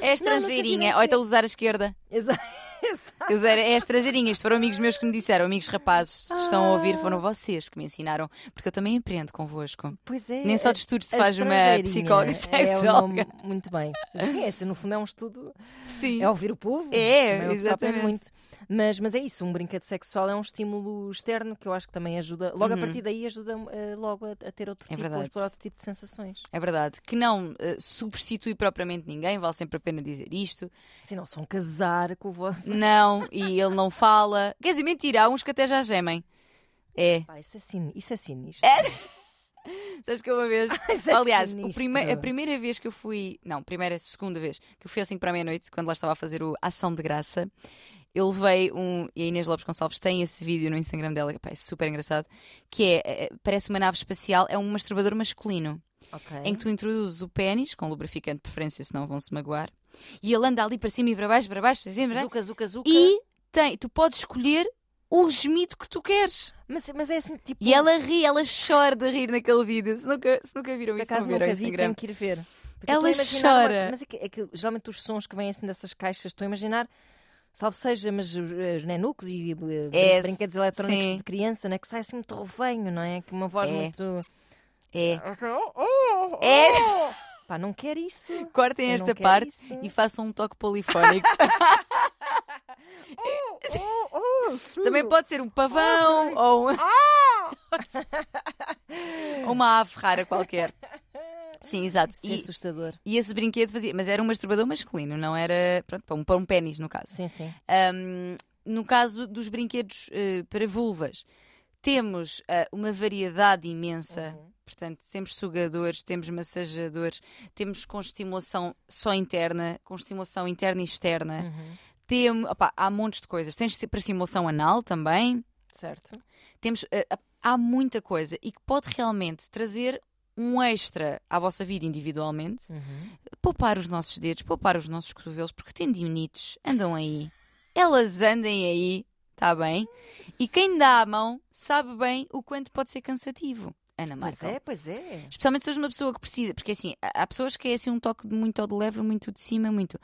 É estrangeirinha, em ou então usar a esquerda. Exato. Eu usar, é estrangeirinha. Isto foram amigos meus que me disseram, amigos rapazes, se estão a ouvir, foram vocês que me ensinaram, porque eu também aprendo convosco. Pois é. Nem só a- de estudos se faz uma psicóloga É sexóloga. nome, muito bem. Sim, esse no fundo é um estudo. Sim. É ouvir o povo. É, aprende exatamente. muito. Mas, mas é isso, um brinquedo sexual é um estímulo externo que eu acho que também ajuda. Logo Uhum. a partir daí ajuda eh, logo a, a ter outro É tipo, verdade. outro tipo de sensações. É verdade. Que não eh, substitui propriamente ninguém, vale sempre a pena dizer isto. Se não são casar com o vosso. Não, e ele não fala. Quer dizer, mentira, há uns que até já gemem. É. Pá, isso, é sin... isso é sinistro. Sabes que uma vez. É Aliás, sinistro. prime- a primeira vez que eu fui. Não, primeira, segunda vez que eu fui assim para a meia-noite, quando lá estava a fazer o Ação de Graça, eu levei um. E a Inês Lopes Gonçalves tem esse vídeo no Instagram dela, pá, é super engraçado, que é. é, Parece uma nave espacial, é um masturbador masculino. Ok. Em que tu introduzes o pênis, com lubrificante de preferência, senão vão-se magoar, e ele anda ali para cima e para baixo, para baixo, para cima, Zuca, zuca, zuca. e tem, tu podes escolher o gemido que tu queres. Mas, mas é assim, tipo. E ela ri, ela chora de rir naquele vídeo. Se nunca, se nunca viram Por isso, acaso vão ver ao nunca vi, tenho que ir ver. Porque Ela estou a imaginar uma- chora. Mas é que, é que geralmente os sons que vêm assim dessas caixas, estou a imaginar, salvo seja, mas os, os nenucos e eh, É, brinquedos eletrónicos sim. de criança, né, que sai assim muito rovenho, não é? Que uma voz É. muito. É. Oh, É. Pá, não quero isso. Cortem Eu esta parte isso. e façam um toque polifónico. Também pode ser um pavão ou um- ou uma ave rara qualquer. Sim, exato. Isso é E, assustador. e esse brinquedo fazia. Mas era um masturbador masculino, não era. Pronto, para um, para um pênis, no caso. Sim, sim. Um, no caso dos brinquedos eh, para vulvas, temos eh, uma variedade imensa. Uhum. Portanto, temos sugadores, temos massajadores, temos com estimulação só interna, com estimulação interna e externa. Uhum. Tem, opá, há montes de coisas. Tens para estimulação anal também. Certo. Temos, eh, há muita coisa e que pode realmente trazer um extra à vossa vida individualmente. Uhum. Poupar os nossos dedos, poupar os nossos cotovelos, porque tendinites andam aí. Elas andem aí, está bem? E quem dá a mão sabe bem o quanto pode ser cansativo. Ana Pois Marca. é, pois é. Especialmente se és uma pessoa que precisa, porque assim, há pessoas que é assim um toque de muito ao de leve, muito de cima, muito.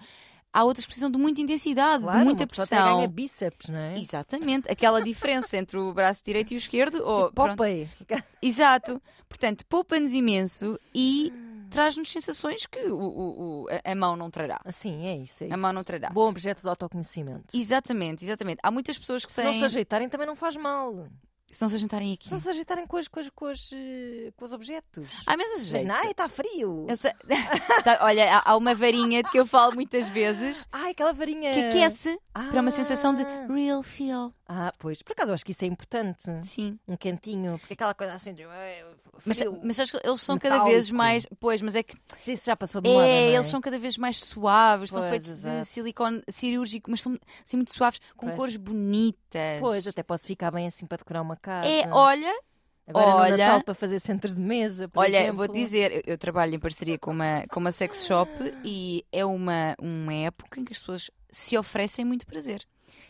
Há outras que precisam de muita intensidade, Claro, de muita pressão. ganha bíceps, não é? Exatamente, aquela diferença entre o braço direito e o esquerdo. Ou, pronto. Popeye. Exato. Portanto, poupa-nos imenso e traz-nos sensações que o, o- o- a- a mão não trará. Assim, é isso. É A isso. mão não trará. Bom objeto de autoconhecimento. Exatamente, exatamente. Há muitas pessoas que Se não têm. se ajeitarem também não faz mal. Se não se agentarem aqui. Se não se agitarem com os, com os, com os, eh, com os objetos. Ah, mas a Diz, jeito. Ai, está frio. Sei- Sabe, olha, há- há uma varinha de que eu falo muitas vezes Ai, aquela varinha. que aquece para uma sensação de Ah. real feel. Ah, pois. Por acaso eu acho que isso é importante. Sim. Um quentinho. Porque aquela coisa assim de. "Ai, Mas, frio." mas sabes que eles são cada Metálico. vez mais. Pois, mas é que. Isso já passou de moda. não É, é? eles são cada vez mais suaves, são Pois, feitos exato. de silicone cirúrgico, mas são assim, muito suaves, com Pois. cores bonitas. Pois, até pode ficar bem assim para decorar uma casa. É, olha, Agora olha- no Natal para fazer centros de mesa. por olha, vou dizer, eu, eu trabalho em parceria com uma, com uma sex shop e é uma, uma época em que as pessoas se oferecem muito prazer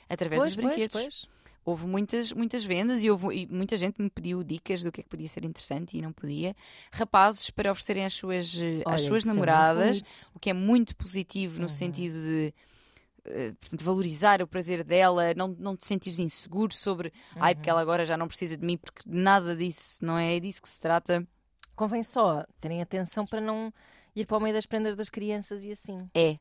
através Pois, dos pois, brinquedos. pois. Houve muitas, muitas vendas e, houve, e muita gente me pediu dicas do que é que podia ser interessante e não podia. Rapazes para oferecerem às suas, eh, às Olha, suas é namoradas, bonito. o que é muito positivo no Uhum. sentido de portanto, valorizar o prazer dela, não, não te sentires inseguro sobre ai, Uhum. porque ela agora já não precisa de mim, porque nada disso, não é, é disso que se trata. Convém só terem atenção para não ir para o meio das prendas das crianças e assim. É.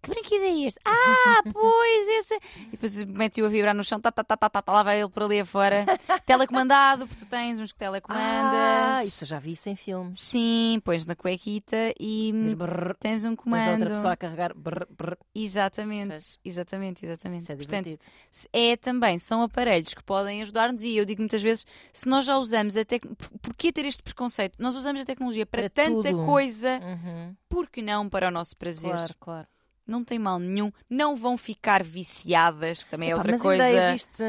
Que brinquedo é este? Ah, pois, esse. E depois mete-o a vibrar no chão, tá, tá, tá, tá, tá, tá, lá vai ele por ali afora. Telecomandado, porque tu tens uns telecomandas. Ah, isso eu já vi isso em filmes. Sim, pões na cuequita e brrr, tens um comando. outra pessoa a carregar. Brrr, brrr. Exatamente, Pois. exatamente, exatamente. Isso é Portanto, divertido. é também, são aparelhos que podem ajudar-nos e eu digo muitas vezes, se nós já usamos a tecnologia, porquê ter este preconceito? Nós usamos a tecnologia para, Para tanta tudo. coisa, Uhum, por que não para o nosso prazer? Claro, claro. Não tem mal nenhum, não vão ficar viciadas, que também é Epá, outra mas coisa. ainda existe.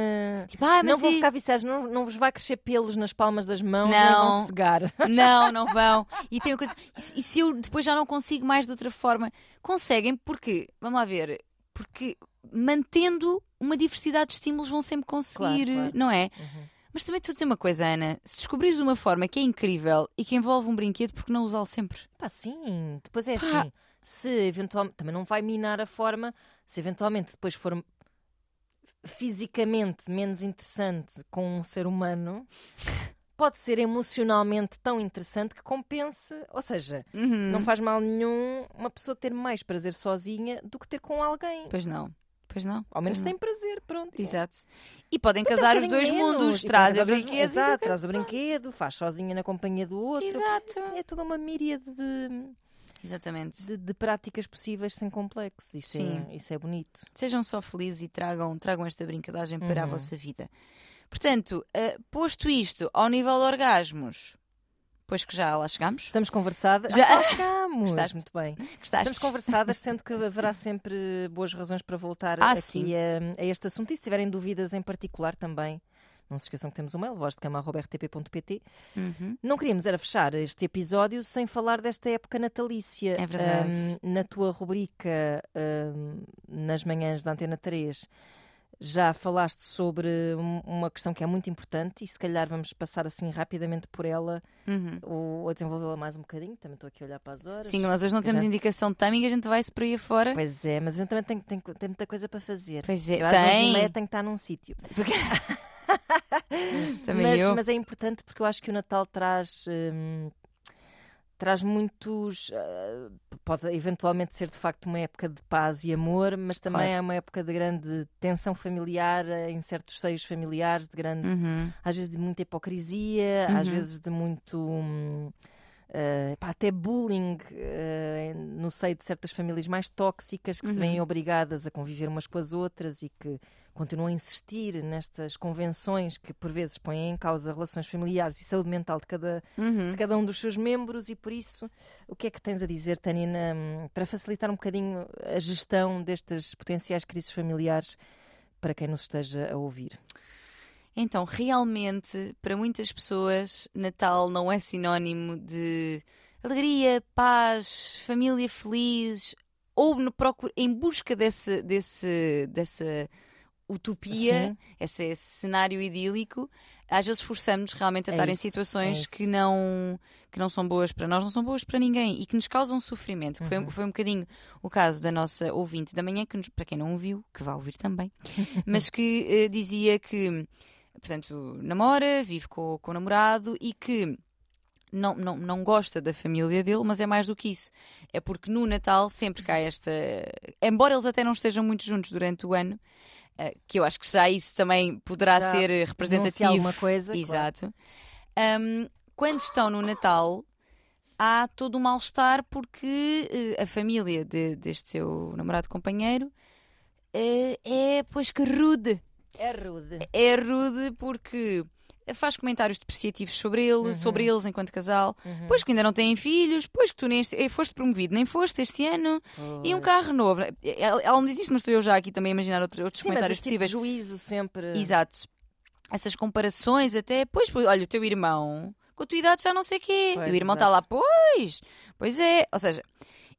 Tipo, ah, não vão e- ficar viciados, não, não vos vai crescer pelos nas palmas das mãos, Não. vão cegar. Não, não vão. E tem uma coisa. E se, e se eu depois já não consigo mais de outra forma? Conseguem, porque, vamos lá ver, porque mantendo uma diversidade de estímulos vão sempre conseguir, Claro, claro. não é? Uhum. Mas também estou a dizer uma coisa, Ana. Se descobrires uma forma que é incrível e que envolve um brinquedo, por que não usá-lo sempre? Pá, sim, depois é Pá. assim. Se eventualmente, também não vai minar a forma, se eventualmente depois for fisicamente menos interessante com um ser humano, pode ser emocionalmente tão interessante que compense. Ou seja, Uhum. não faz mal nenhum uma pessoa ter mais prazer sozinha do que ter com alguém. Pois não. Pois não. Ao menos tem prazer, pronto. Exato. E podem um casar os bocadinho dois menos, mundos. Traz o os brinquedo. Exato, traz o brinquedo, faz sozinha na companhia do outro. Exato. É toda uma míriade de, Exatamente. de, de práticas possíveis sem complexo. Isso, Sim. É, isso é bonito. Sejam só felizes e tragam, tragam esta brincadagem para a Uhum. vossa vida. Portanto, eh, posto isto ao nível de orgasmos, pois que já lá chegamos, Estamos conversadas. Já- Já lá chegamos. Gostaste? Muito bem. gostaste? Estamos conversadas, sendo que haverá sempre boas razões para voltar Ah, aqui a, a este assunto. E se tiverem dúvidas em particular também, não se esqueçam que temos um mail, vozdecama.rtp.pt. Uhum. Não queríamos era fechar este episódio sem falar desta época natalícia. É verdade. Ahm, na tua rubrica ahm, nas manhãs da Antena 3 já falaste sobre um- uma questão que é muito importante e se calhar vamos passar assim rapidamente por ela Uhum. ou a desenvolvê-la mais um bocadinho. Também estou aqui a olhar para as horas. Sim, nós hoje não temos Já- indicação de timing, a gente vai-se por aí afora. Pois é, mas a gente também tem, tem, tem muita coisa para fazer. Pois é, eu às 11 tem. meia tenho que estar num sítio. Também mas, eu. mas é importante porque eu acho que o Natal traz. hum, traz muitos. ah, pode eventualmente ser de facto uma época de paz e amor, mas também Claro. é uma época de grande tensão familiar ah, em certos seios familiares, de grande. Uhum. às vezes de muita hipocrisia, às Uhum. vezes de muito. hum, pá, até bullying ah, no seio de certas famílias mais tóxicas que se Uhum. veem obrigadas a conviver umas com as outras e que continuam a insistir nestas convenções que por vezes põem em causa relações familiares e saúde mental de cada, Uhum. de cada um dos seus membros e por isso o que é que tens a dizer, Tânia, na- para facilitar um bocadinho a gestão destas potenciais crises familiares para quem nos esteja a ouvir? Então, realmente, para muitas pessoas, Natal não é sinónimo de alegria, paz, família feliz, ou no procura, em busca desse, desse, dessa utopia, esse, esse cenário idílico. Às vezes forçamos realmente a É estar em isso, situações é que, não, que não são boas para nós, não são boas para ninguém e que nos causam sofrimento. que Foi, Uhum. foi um bocadinho o caso da nossa ouvinte da manhã, que nos- para quem não ouviu, que vá ouvir também, mas que eh, dizia que, portanto, namora, vive com, com o namorado e que não, não, não gosta da família dele, mas é mais do que isso. É porque no Natal sempre cai esta. Embora eles até não estejam muito juntos durante o ano, Uh, que eu acho que já isso também poderá Já ser representativo. alguma coisa, claro. Exato. Um, quando estão no Natal, há todo o mal-estar porque eh, a família de- deste seu namorado companheiro eh, é, pois que rude. É rude. É rude porque faz comentários depreciativos sobre ele, Uhum. sobre eles enquanto casal. Pois que ainda não têm filhos, pois que tu nem eh, foste promovido, nem foste este ano. E um carro novo. Ela, ela me diz isto, mas estou eu já aqui também a imaginar outro- outros Sim, mas comentários esse tipo possíveis. juízo sempre. Exato. Essas comparações até, pois, pois, olha, o teu irmão, com a tua idade já não sei o quê. Pois, e o irmão está lá, pois, pois é. Ou seja,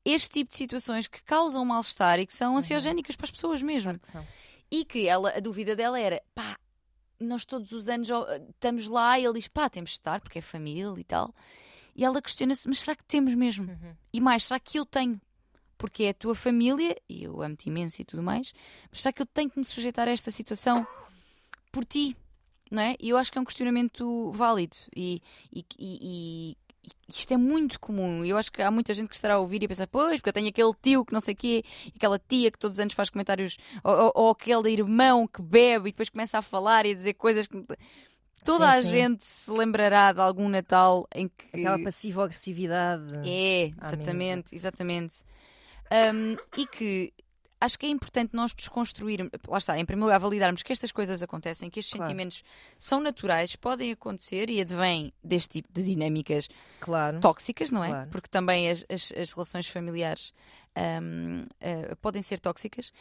este tipo de situações que causam mal-estar e que Uhum. são ansiogénicas para as pessoas mesmo. São. E que ela, a dúvida dela era, pá, nós todos os anos estamos lá e ele diz, pá, temos de estar porque é família e tal. E ela questiona-se, mas será que temos mesmo? Uhum. E mais, será que eu tenho? Porque é a tua família, e eu amo-te imenso e tudo mais, mas será que eu tenho que me sujeitar a esta situação por ti? Não é? E eu acho que é um questionamento válido e, e- e- e isto é muito comum. Eu acho que há muita gente que estará a ouvir e a pensar, pois, porque eu tenho aquele tio que não sei o quê, aquela tia que todos os anos faz comentários, ou, ou, ou aquele irmão que bebe e depois começa a falar e a dizer coisas que. Toda Sim, a sim. gente se lembrará de algum Natal em que. Aquela passiva agressividade. É, à exatamente, exatamente. Um, e que acho que é importante nós desconstruirmos, lá está, em primeiro lugar, validarmos que estas coisas acontecem, que estes Claro. sentimentos são naturais, podem acontecer e advêm deste tipo de dinâmicas Claro. tóxicas, não é? Claro. Porque também as, as- as relações familiares hum, eh, podem ser tóxicas.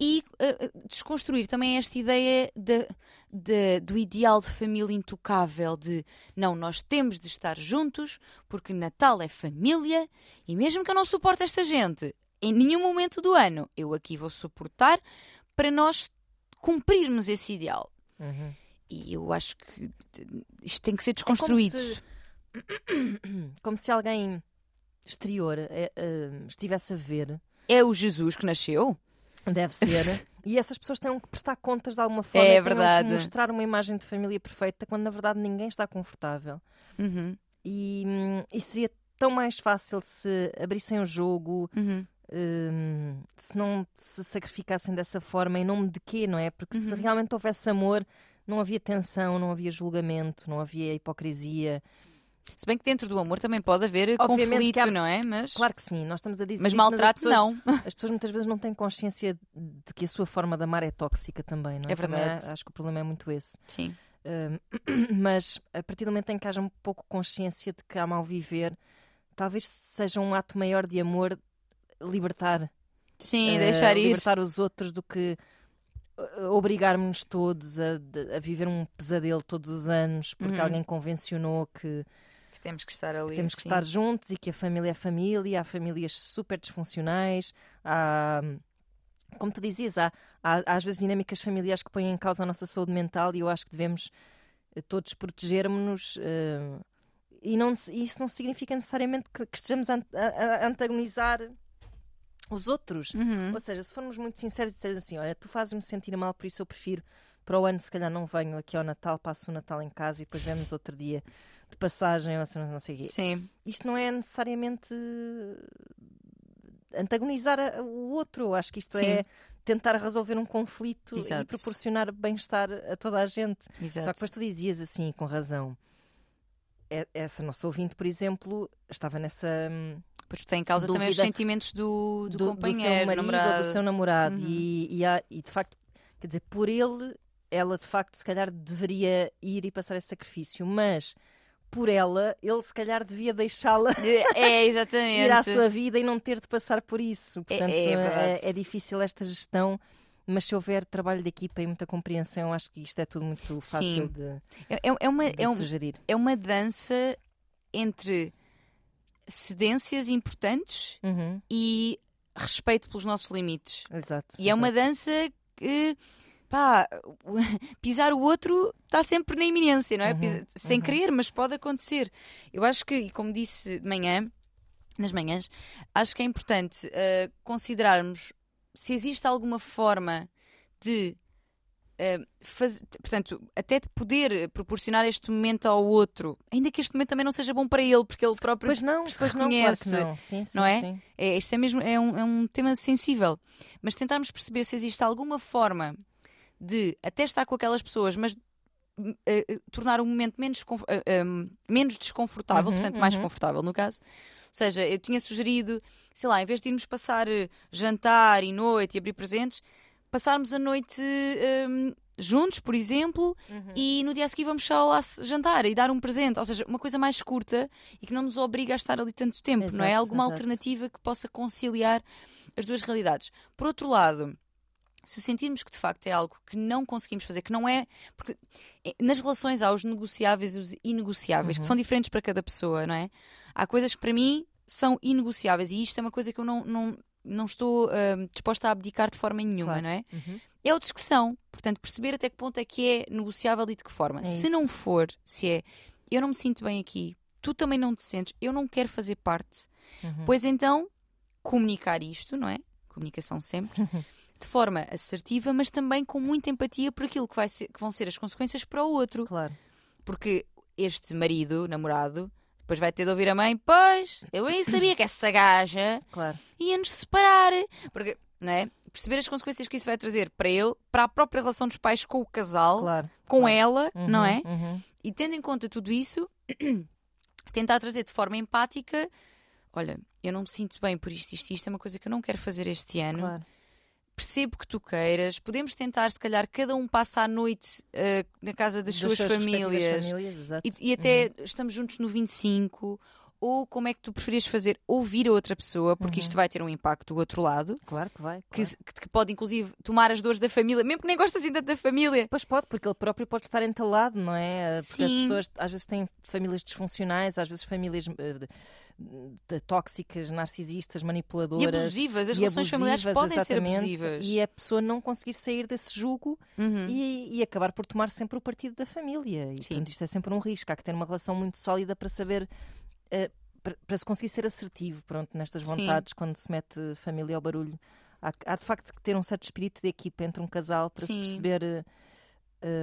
E eh, desconstruir também esta ideia de- de- do ideal de família intocável, de não, nós temos de estar juntos porque Natal é família e mesmo que eu não suporte esta gente, em nenhum momento do ano eu aqui vou suportar para nós cumprirmos esse ideal. Uhum. E eu acho que isto tem que ser É como desconstruído. se- Como se alguém exterior eh, eh, estivesse a ver, É o Jesus que nasceu? deve ser, e essas pessoas têm que prestar contas de alguma forma. É verdade. Mostrar uma imagem de família perfeita quando na verdade ninguém está confortável. Uhum, E, hum, e seria tão mais fácil se abrissem o jogo, uhum. Hum, se não se sacrificassem dessa forma, em nome de quê, não é? Porque se Uhum. realmente houvesse amor, não havia tensão, não havia julgamento, não havia hipocrisia. Se bem que dentro do amor também pode haver Obviamente conflito, há- não é? Mas, Claro que sim, nós estamos a dizer mas maltrato as pessoas, não. As pessoas muitas vezes não têm consciência de que a sua forma de amar é tóxica também, não é? É verdade. acho que o problema é muito esse. Sim. Hum, mas a partir do momento em que haja um pouco consciência de que há mal viver, talvez seja um ato maior de amor libertar, Sim, eh, deixar ir. libertar os outros do que eh, obrigarmos-nos todos a, a viver um pesadelo todos os anos porque Uhum. alguém convencionou que Que temos que estar ali. temos que sim. estar juntos e que a família é família, há famílias super disfuncionais, há, como tu dizias, há, há, às vezes dinâmicas familiares que põem em causa a nossa saúde mental e eu acho que devemos eh, todos protegermos-nos. eh, e não, isso não significa necessariamente que, que estejamos a, a- a antagonizar os outros. Uhum. Ou seja, se formos muito sinceros e dissermos assim, olha, tu fazes-me sentir mal, por isso eu prefiro para o ano, se calhar não venho aqui ao Natal, passo o Natal em casa e depois vemos outro dia de passagem, ou assim, não sei o quê Sim, isto não é necessariamente antagonizar a- o outro. Acho que isto Sim. é tentar resolver um conflito e Exato. proporcionar bem-estar a toda a gente. exato. Só que depois tu dizias assim, com razão. E- Essa nossa ouvinte, por exemplo, estava nessa hum, Pois tem em causa também os dúvida sentimentos do, do, do, companheiro, do seu marido namorado. do seu namorado Uhum. e, e, há- e, de facto, quer dizer, por ele, ela de facto se calhar deveria ir e passar esse sacrifício, mas por ela, ele se calhar devia deixá-la É, exatamente. ir à sua vida e não ter de passar por isso. Portanto, é verdade. é, é difícil esta gestão, mas se houver trabalho de equipa e muita compreensão, acho que isto é tudo muito fácil Sim. de, É, é- é uma, de é, um- sugerir. é uma dança entre cedências importantes Uhum, e respeito pelos nossos limites. Exato. E é uma exato. dança que, pá, pisar o outro está sempre na iminência, não é? Uhum, Pisa- sem uhum. querer, mas pode acontecer. Eu acho que, e como disse de manhã, nas manhãs, acho que é importante eh, considerarmos se existe alguma forma de. Eh, faz- portanto, até de poder proporcionar este momento ao outro, ainda que este momento também não seja bom para ele, porque ele próprio Pois não, se pois não, claro que reconhece. não. Sim, sim, não é? sim. É, isto é mesmo é um, é um tema sensível. Mas tentarmos perceber se existe alguma forma de até estar com aquelas pessoas, mas uh, tornar o momento menos, uh, um, menos desconfortável, Uhum, portanto, mais uhum. confortável no caso. Ou seja, eu tinha sugerido, sei lá, em vez de irmos passar jantar e noite e abrir presentes, passarmos a noite um, juntos, por exemplo, Uhum. e no dia a seguir vamos só lá jantar e dar um presente. Ou seja, uma coisa mais curta e que não nos obriga a estar ali tanto tempo, não é? Exato, Alguma exato. alternativa que possa conciliar as duas realidades. Por outro lado, se sentirmos que de facto é algo que não conseguimos fazer, que não é. Porque eh, nas relações há os negociáveis e os inegociáveis, que Uhum. são diferentes para cada pessoa, não é? Há coisas que para mim são inegociáveis e isto é uma coisa que eu não, não, não estou ah, disposta a abdicar de forma nenhuma, Claro. não é? Uhum. É outros que são. Portanto, perceber até que ponto é que é negociável e de que forma. É se isso. não for, se é eu não me sinto bem aqui, tu também não te sentes, eu não quero fazer parte, Uhum. pois então comunicar isto, não é? Comunicação sempre. De forma assertiva, mas também com muita empatia por aquilo que, vai ser- que vão ser as consequências para o outro. Claro. Porque este marido, namorado, depois vai ter de ouvir a mãe: Pois, eu nem sabia que essa gaja Claro. ia-nos separar. Porque, não é? Perceber as consequências que isso vai trazer para ele, para a própria relação dos pais com o casal, Claro. com claro. ela, Uhum, não é? uhum. E tendo em conta tudo isso, tentar trazer de forma empática: Olha, eu não me sinto bem por isto, isto, isto é uma coisa que eu não quero fazer este ano. Claro. Percebo que tu queiras. Podemos tentar, se calhar, cada um passa a noite eh, na casa das, suas, respectivas famílias. famílias. E, e até estamos juntos no 25, ou como é que tu preferias fazer? Ouvir a outra pessoa, porque isto vai ter um impacto do outro lado, Claro que vai. que, claro. que- que pode inclusive tomar as dores da família, mesmo que nem gosta assim tanto da família. Pois pode, porque ele próprio pode estar entalado, não é? Porque as Sim. pessoas às vezes têm famílias disfuncionais, às vezes famílias eh, de- de- tóxicas, narcisistas, E manipuladoras. abusivas, as e relações familiares abusivas, podem ser abusivas. E a pessoa não conseguir sair desse jugo Uhum. e, e acabar por tomar sempre o partido da família. E Sim. portanto, isto é sempre um risco. Há que ter uma relação muito sólida para saber. Eh, para, se conseguir ser assertivo pronto, nestas Sim. vontades quando se mete família ao barulho. Há, há de facto que ter um certo espírito de equipa entre um casal para Sim. se perceber. eh,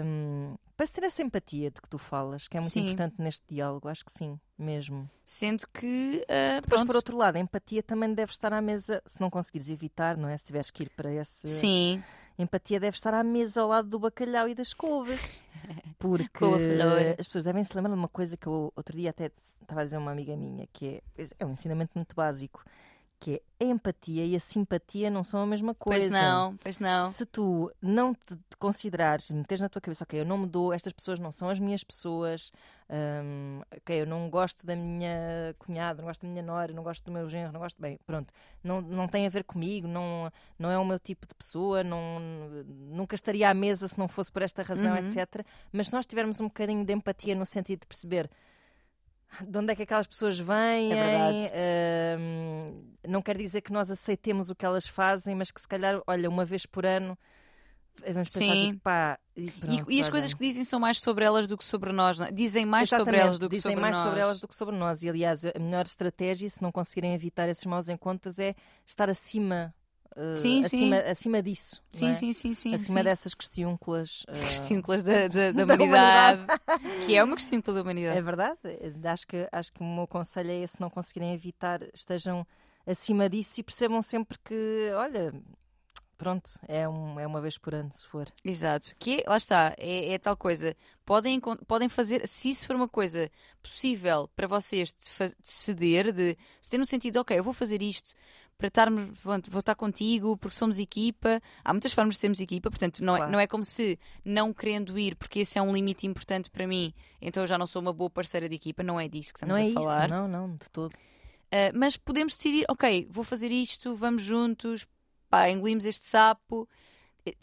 hum, para se ter essa empatia de que tu falas, que é muito Sim. importante neste diálogo, acho que sim, mesmo. Sendo que, ah, Depois, pronto, por outro lado, a empatia também deve estar à mesa, se não conseguires evitar, não é? Se tiveres que ir para esse. sim, Empatia deve estar à mesa ao lado do bacalhau e das couves. Porque as pessoas devem se lembrar de uma coisa que eu outro dia até estava a dizer a uma amiga minha, que é, é um ensinamento muito básico, que é a empatia e a simpatia não são a mesma coisa. pois não, pois não. Se tu não te considerares, meteres na tua cabeça, ok, eu não me dou, estas pessoas não são as minhas pessoas, hum, ok, eu não gosto da minha cunhada, não gosto da minha nora, não gosto do meu genro, não gosto, bem, pronto, não, não tem a ver comigo, não, não é o meu tipo de pessoa, não, nunca estaria à mesa se não fosse por esta razão, Uhum. etc. Mas se nós tivermos um bocadinho de empatia no sentido de perceber de onde é que aquelas pessoas vêm. É verdade. hum, não quer dizer que nós aceitemos o que elas fazem, mas que se calhar, olha, uma vez por ano vamos Sim. tipo, pá, e, E, pronto, e as olha. coisas que dizem são mais sobre elas do que sobre nós. não é? Dizem mais sobre Exatamente, elas do que dizem sobre mais nós. sobre elas do que sobre nós. E aliás, a melhor estratégia, se não conseguirem evitar esses maus encontros, é estar acima, uh, Sim, sim. acima, acima disso. Sim, é? sim, sim, sim. acima sim. dessas questiúnculas. uh, Questínculas da, da, da da humanidade. que é uma questíncula da humanidade. É verdade. Acho que, acho que o meu conselho é esse: se não conseguirem evitar, estejam acima disso e percebam sempre que, olha, pronto, é, um, é uma vez por ano, se for. Exato. Que é- lá está, é, é tal coisa. Podem, podem fazer, se isso for uma coisa possível para vocês de, de ceder, de se ter no sentido, ok, eu vou fazer isto para estarmos, vou, vou estar contigo, porque somos equipa. Há muitas formas de sermos equipa, portanto, não, é, Claro. não é como se não querendo ir, porque esse é um limite importante para mim, então eu já não sou uma boa parceira de equipa, não é disso que estamos não é a falar. isso, não, não, de todo. Uh, mas podemos decidir, ok, vou fazer isto, vamos juntos, pá, engolimos este sapo.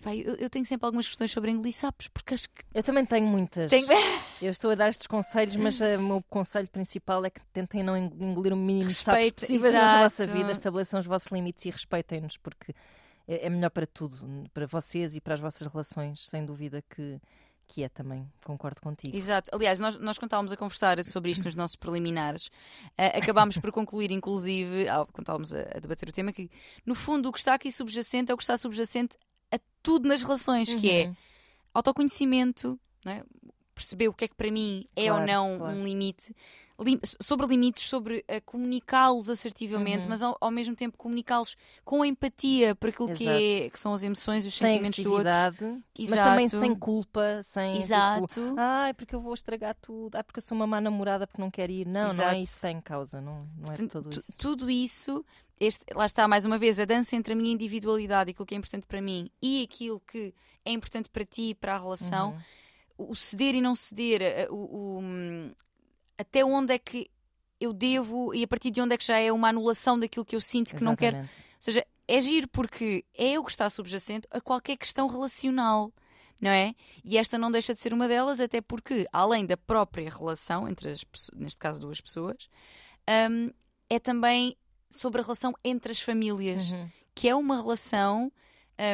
Pá, eu, eu tenho sempre algumas questões sobre engolir sapos, porque acho que. Eu também tenho muitas. Tenho... Eu estou a dar estes conselhos, mas eh, o meu conselho principal é que tentem não eng- engolir o mínimo de sapos possíveis na vossa vida, estabeleçam os vossos limites e respeitem-nos, porque é, é melhor para tudo, para vocês e para as vossas relações, sem dúvida que, que é também. Concordo contigo. Exato. Aliás, nós, nós quando estávamos a conversar sobre isto nos nossos preliminares, eh, acabámos por concluir, inclusive, ao, quando estávamos a, a debater o tema, que no fundo o que está aqui subjacente é o que está subjacente a tudo nas relações, que é Uhum. autoconhecimento, não é? perceber o que é que para mim é Claro, ou não claro. um limite. Lim- sobre limites, sobre eh, comunicá-los assertivamente, Uhum. mas ao, ao mesmo tempo comunicá-los com empatia por aquilo que, é, Exato. que são as emoções e os sem sentimentos do outro. agressividade, mas Exato. também sem culpa, sem tipo, Exato. ai, porque eu vou estragar tudo, ai, porque eu sou uma má namorada porque não quero ir. Não, não é Exato. isso tem causa, não, não é de Portanto, todo tu- isso. Tudo isso, este- lá está mais uma vez, a dança entre a minha individualidade, aquilo que é importante para mim e aquilo que é importante para ti e para a relação, Uhum. o ceder e não ceder, eh, o, o, hum, até onde é que eu devo e a partir de onde é que já é uma anulação daquilo que eu sinto que não quero. Exatamente. Ou seja, é giro porque é o que está subjacente a qualquer questão relacional. Não é? E esta não deixa de ser uma delas, até porque, além da própria relação entre as pessoas, neste caso duas pessoas, hum, é também sobre a relação entre as famílias, Uhum. que é uma relação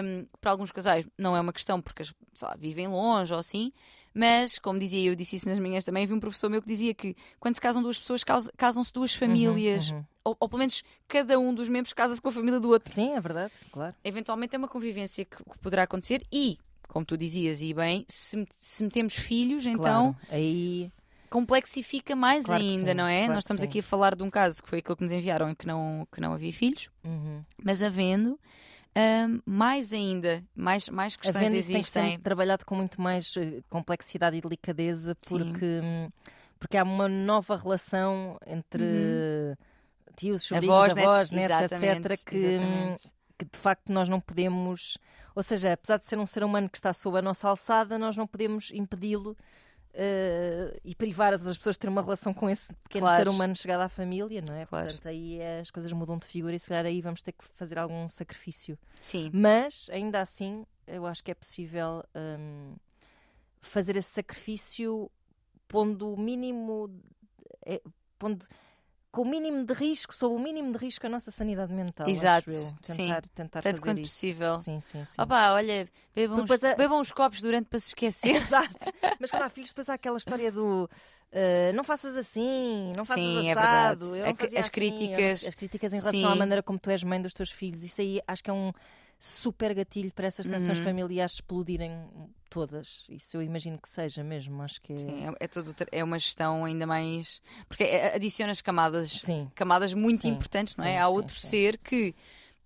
hum, para alguns casais não é uma questão porque lá, vivem longe ou assim, mas como dizia eu, disse isso nas minhas também, vi um professor meu que dizia que quando se casam duas pessoas, casam-se duas famílias, uhum. Ou, ou pelo menos cada um dos membros casa-se com a família do outro. Sim, é verdade, claro. Eventualmente é uma convivência que, que poderá acontecer e, como tu dizias, e bem, se, se metemos filhos, então claro. Aí, complexifica mais Claro ainda, sim, não é? claro Nós estamos aqui a falar de um caso que foi aquele que nos enviaram em que não, que não havia filhos, uhum. mas havendo, mais ainda, mais, mais a questões venda isso tem que existem. ser trabalhado com muito mais eh, complexidade e delicadeza porque, hum, porque há uma nova relação entre tios, sobrinhos, Avós, avós, netos, netos, etc. Que, hum, exatamente. que de facto nós não podemos, ou seja, apesar de ser um ser humano que está sob a nossa alçada, nós não podemos impedi-lo eh, e privar as outras pessoas de ter uma relação com esse pequeno Claro. ser humano chegado à família, não é? Claro. Portanto, aí as coisas mudam de figura e se calhar aí vamos ter que fazer algum sacrifício. Sim, Mas, ainda assim, eu acho que é possível hum, fazer esse sacrifício pondo o mínimo. eh, pondo com o mínimo de risco, sob o mínimo de risco, a nossa sanidade mental. Exato, acho eu. sim. Tentar, tentar Tanto fazer quanto isso. possível. Sim, sim, sim. Opa, olha, bebam uns, a- bebam uns copos durante para se esquecer. Exato. Mas quando há filhos, depois há aquela história do eh, não faças assim, não faças Sim, é assado. verdade. não fazia as assim. críticas- As, as críticas em relação Sim. à maneira como tu és mãe dos teus filhos. Isso aí acho que é um super gatilho para essas tensões Uhum. familiares explodirem todas. Isso eu imagino que seja mesmo. Acho que é. Sim, é, é todo, é uma gestão ainda mais. Porque é- adiciona as camadas, Sim. camadas muito Sim, importantes, não é? Há outro ser que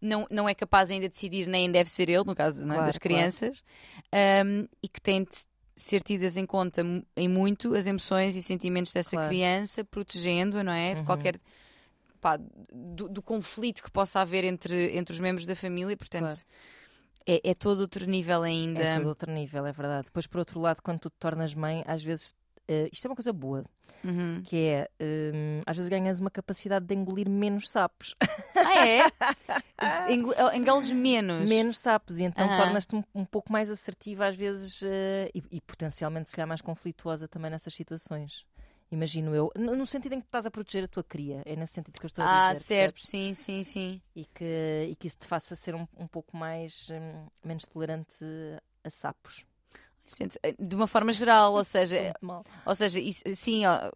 não, não é capaz ainda de decidir, nem deve ser ele, no caso é, Claro, das claro. crianças, ahm, e que tem de ser tidas em conta em muito as emoções e sentimentos dessa Claro. criança, protegendo-a, não é? De Uhum. qualquer. pá, do, do conflito que possa haver entre, entre os membros da família, portanto. É, é todo outro nível ainda. É todo outro nível, é verdade. Depois, por outro lado, quando tu te tornas mãe, às vezes. eh, isto é uma coisa boa, Uhum. que é hum, às vezes ganhas uma capacidade de engolir menos sapos. Ah, é? Engol- Engoles menos. menos sapos e então Aham. tornas-te um, um pouco mais assertiva às vezes eh, e, e potencialmente se calhar mais conflituosa também nessas situações. Imagino eu, no sentido em que estás a proteger a tua cria, é nesse sentido que eu estou a Ah, dizer. certo, percebes? sim, sim, sim. E que, e que isso te faça ser um, um pouco mais hum, menos tolerante a sapos. Sente- De uma forma geral, ou seja, ou seja, isso, sim, ó,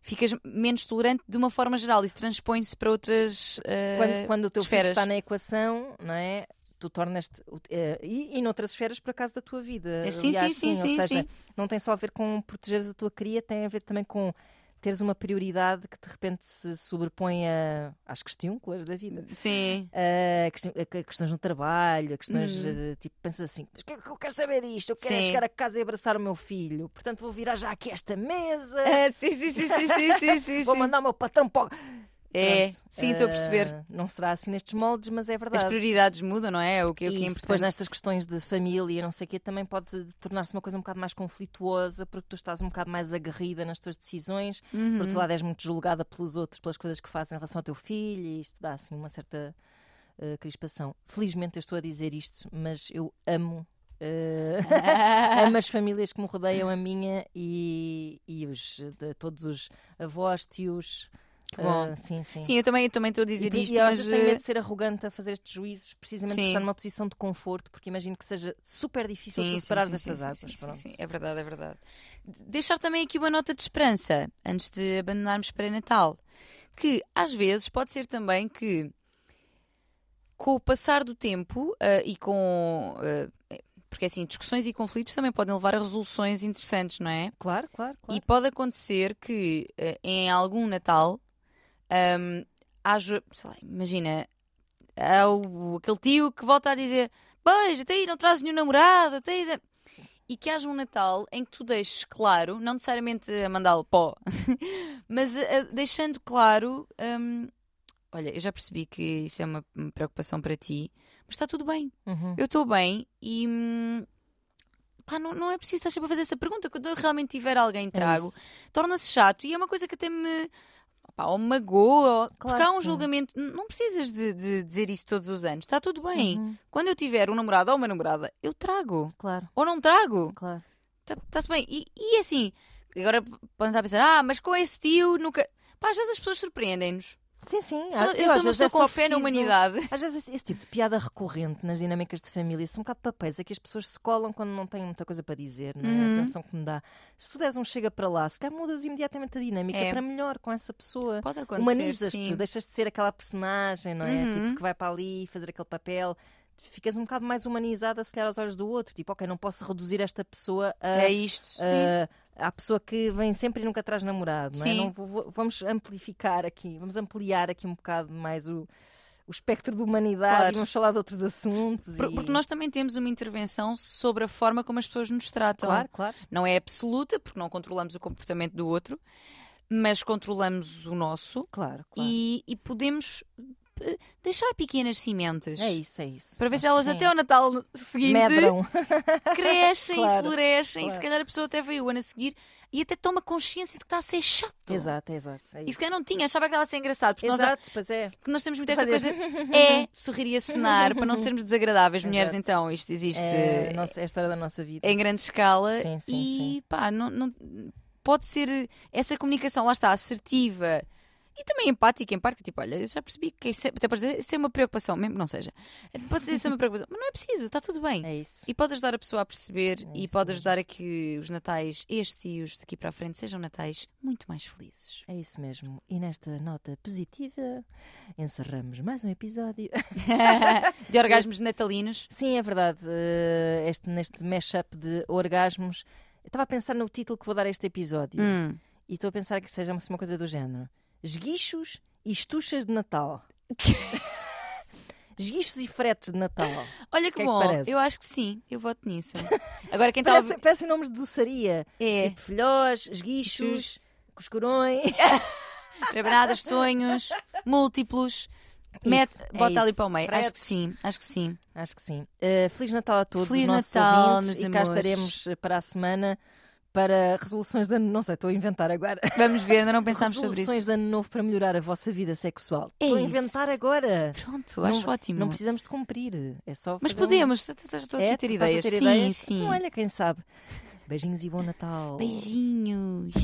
ficas menos tolerante de uma forma geral. Isso transpõe-se para outras eh, Quando, quando o teu filho esferas. está na equação, não é? Tu tornas-te. eh, e, e noutras esferas, por acaso, da tua vida. Eh, sim, Aliás, sim, sim, Ou sim, seja, sim. não tem só a ver com protegeres a tua cria, tem a ver também com teres uma prioridade que de repente se sobrepõe a, às questões da vida. Sim. A, questão- a- questões no trabalho, a questões Uhum. eh, tipo, pensas assim, mas o que é eu quero saber disto? Eu quero é Sim. chegar a casa e abraçar o meu filho, portanto vou virar já aqui esta mesa, Ah, sim, sim, sim, sim, sim, sim, sim, vou sim. mandar o meu patrão para. É, Pronto, sim, estou a perceber. eh, não será assim nestes moldes, mas é As verdade. prioridades mudam, não é? O que, o que é isso importante. depois nestas questões de família, não sei o quê, também pode tornar-se uma coisa um bocado mais conflituosa, porque tu estás um bocado mais aguerrida nas tuas decisões, Uhum. por outro lado és muito julgada pelos outros, pelas coisas que fazem em relação ao teu filho, e isto dá assim uma certa eh, crispação. Felizmente eu estou a dizer isto, mas eu amo. eh, amo as famílias que me rodeiam, a minha e, e os, de, todos os avós, tios. Bom. eh, sim, sim. Sim, eu também, eu também estou a dizer E, isto, e eu mas. tenho eh, medo de ser arrogante a fazer estes juízos, precisamente por estar numa posição de conforto, porque imagino que seja super difícil tu Sim, separares sim, estas sim, águas. sim, sim, é verdade, é verdade. Deixar também aqui uma nota de esperança antes de abandonarmos para Natal, que às vezes pode ser também que com o passar do tempo ah, e com ah, Porque assim, discussões e conflitos também podem levar a resoluções interessantes, não é? Claro, claro, claro. E pode acontecer que eh, em algum Natal haja, sei lá, imagina, há o- aquele tio que volta a dizer: Beijo, até aí não trazes nenhum namorado, até aí. da-" E que haja um Natal em que tu deixes claro, não necessariamente a mandá-lo pó, mas a- a- deixando claro: ahm, Olha, eu já percebi que isso é uma preocupação para ti, mas está tudo bem. Uhum. Eu estou bem e. hum, Pá, não, não é preciso estar sempre a fazer essa pergunta. Quando eu realmente tiver alguém trago, É torna-se chato e é uma coisa que até me. Pá, ou magoa, ou- porque Claro há um julgamento. Não precisas de, de dizer isso todos os anos. Está tudo bem. Uhum. Quando eu tiver um namorado ou uma namorada, eu trago. Claro, Ou não trago. claro. Está-se bem. E, e assim, agora podem estar a pensar, ah, mas com esse tio nunca. Pá, às vezes as pessoas surpreendem-nos. Sim, sim. Sou- Ah, Eu às vezes é com fé na humanidade. Às vezes esse, esse tipo de piada recorrente nas dinâmicas de família são um bocado papéis, é que as pessoas se colam quando não têm muita coisa para dizer, não é? Uhum. A sensação que me dá. Se tu des um chega para lá, se calhar mudas imediatamente a dinâmica É. para melhor com essa pessoa. Pode acontecer. Humanizas-te, deixas de ser aquela personagem, não é? Uhum. Tipo, que vai para ali fazer aquele papel. Ficas um bocado mais humanizada, se calhar, aos olhos do outro. Tipo, ok, não posso reduzir esta pessoa a, É isto, sim. A, pessoa que vem sempre e nunca traz namorado, não é? Não, vou- vamos amplificar aqui, vamos ampliar aqui um bocado mais o, o espectro de humanidade Claro. e vamos falar de outros assuntos. Por- e- Porque nós também temos uma intervenção sobre a forma como as pessoas nos tratam. Claro, claro. Não é absoluta, porque não controlamos o comportamento do outro, mas controlamos o nosso Claro, claro. e, e podemos deixar pequenas sementes. É isso, é isso. Para ver Acho se elas até ao Natal seguinte medram. crescem e Claro, florescem. E se claro. calhar a pessoa até veio o ano a seguir e até toma consciência de que está a ser chato. Exato, exato. É E se isso. calhar não tinha, achava que estava a ser engraçado. Porque nós, Exato, pois é. porque nós temos muito esta coisa é sorrir e acenar para não sermos desagradáveis. Mulheres, Exato. então, isto existe É, nossa- é a história da nossa vida. em grande escala Sim, sim, e sim. pá, não, não- pode ser essa comunicação, lá está, assertiva e também empática, empática, tipo, olha, eu já percebi que isso é, até dizer, isso é uma preocupação, mesmo que não seja, pode ser isso é uma preocupação, mas não é preciso, está tudo bem. É isso. E pode ajudar a pessoa a perceber É e pode mesmo. ajudar a que os natais, estes e os daqui para a frente, sejam natais muito mais felizes. É isso mesmo. E nesta nota positiva, encerramos mais um episódio. De orgasmos natalinos. Sim, é verdade. eh, Este, neste mashup de orgasmos. Eu estava a pensar no título que vou dar a este episódio. Hum. E estou a pensar que seja uma coisa do género: Esguichos e estuchas de Natal. Esguichos e fretes de Natal. Olha que, que é que bom, parece? eu acho que sim, eu voto nisso. Agora quem está a Parece, ouvir... parecem nomes de doçaria. É, Tipo filhós, esguichos, coscorões. preparadas, sonhos, múltiplos. Mete, é bota ali para o meio. Acho que Fretes. sim, acho que sim. Acho que sim. Eh, Feliz Natal a todos Feliz os nossos Natal, ouvintes. e cá amores. estaremos eh, para a semana para resoluções de ano. Não sei, estou a inventar agora. Vamos ver, ainda não pensámos sobre resoluções isso. de ano novo para melhorar a vossa vida sexual. É estou a isso. inventar agora. Pronto, Não- acho ótimo. Não precisamos de cumprir. É só Mas fazer um- podemos, estou aqui É, a ter tu estás ideias. ter sim, ideias? sim. Então, olha, quem sabe. Beijinhos e bom Natal. Beijinhos.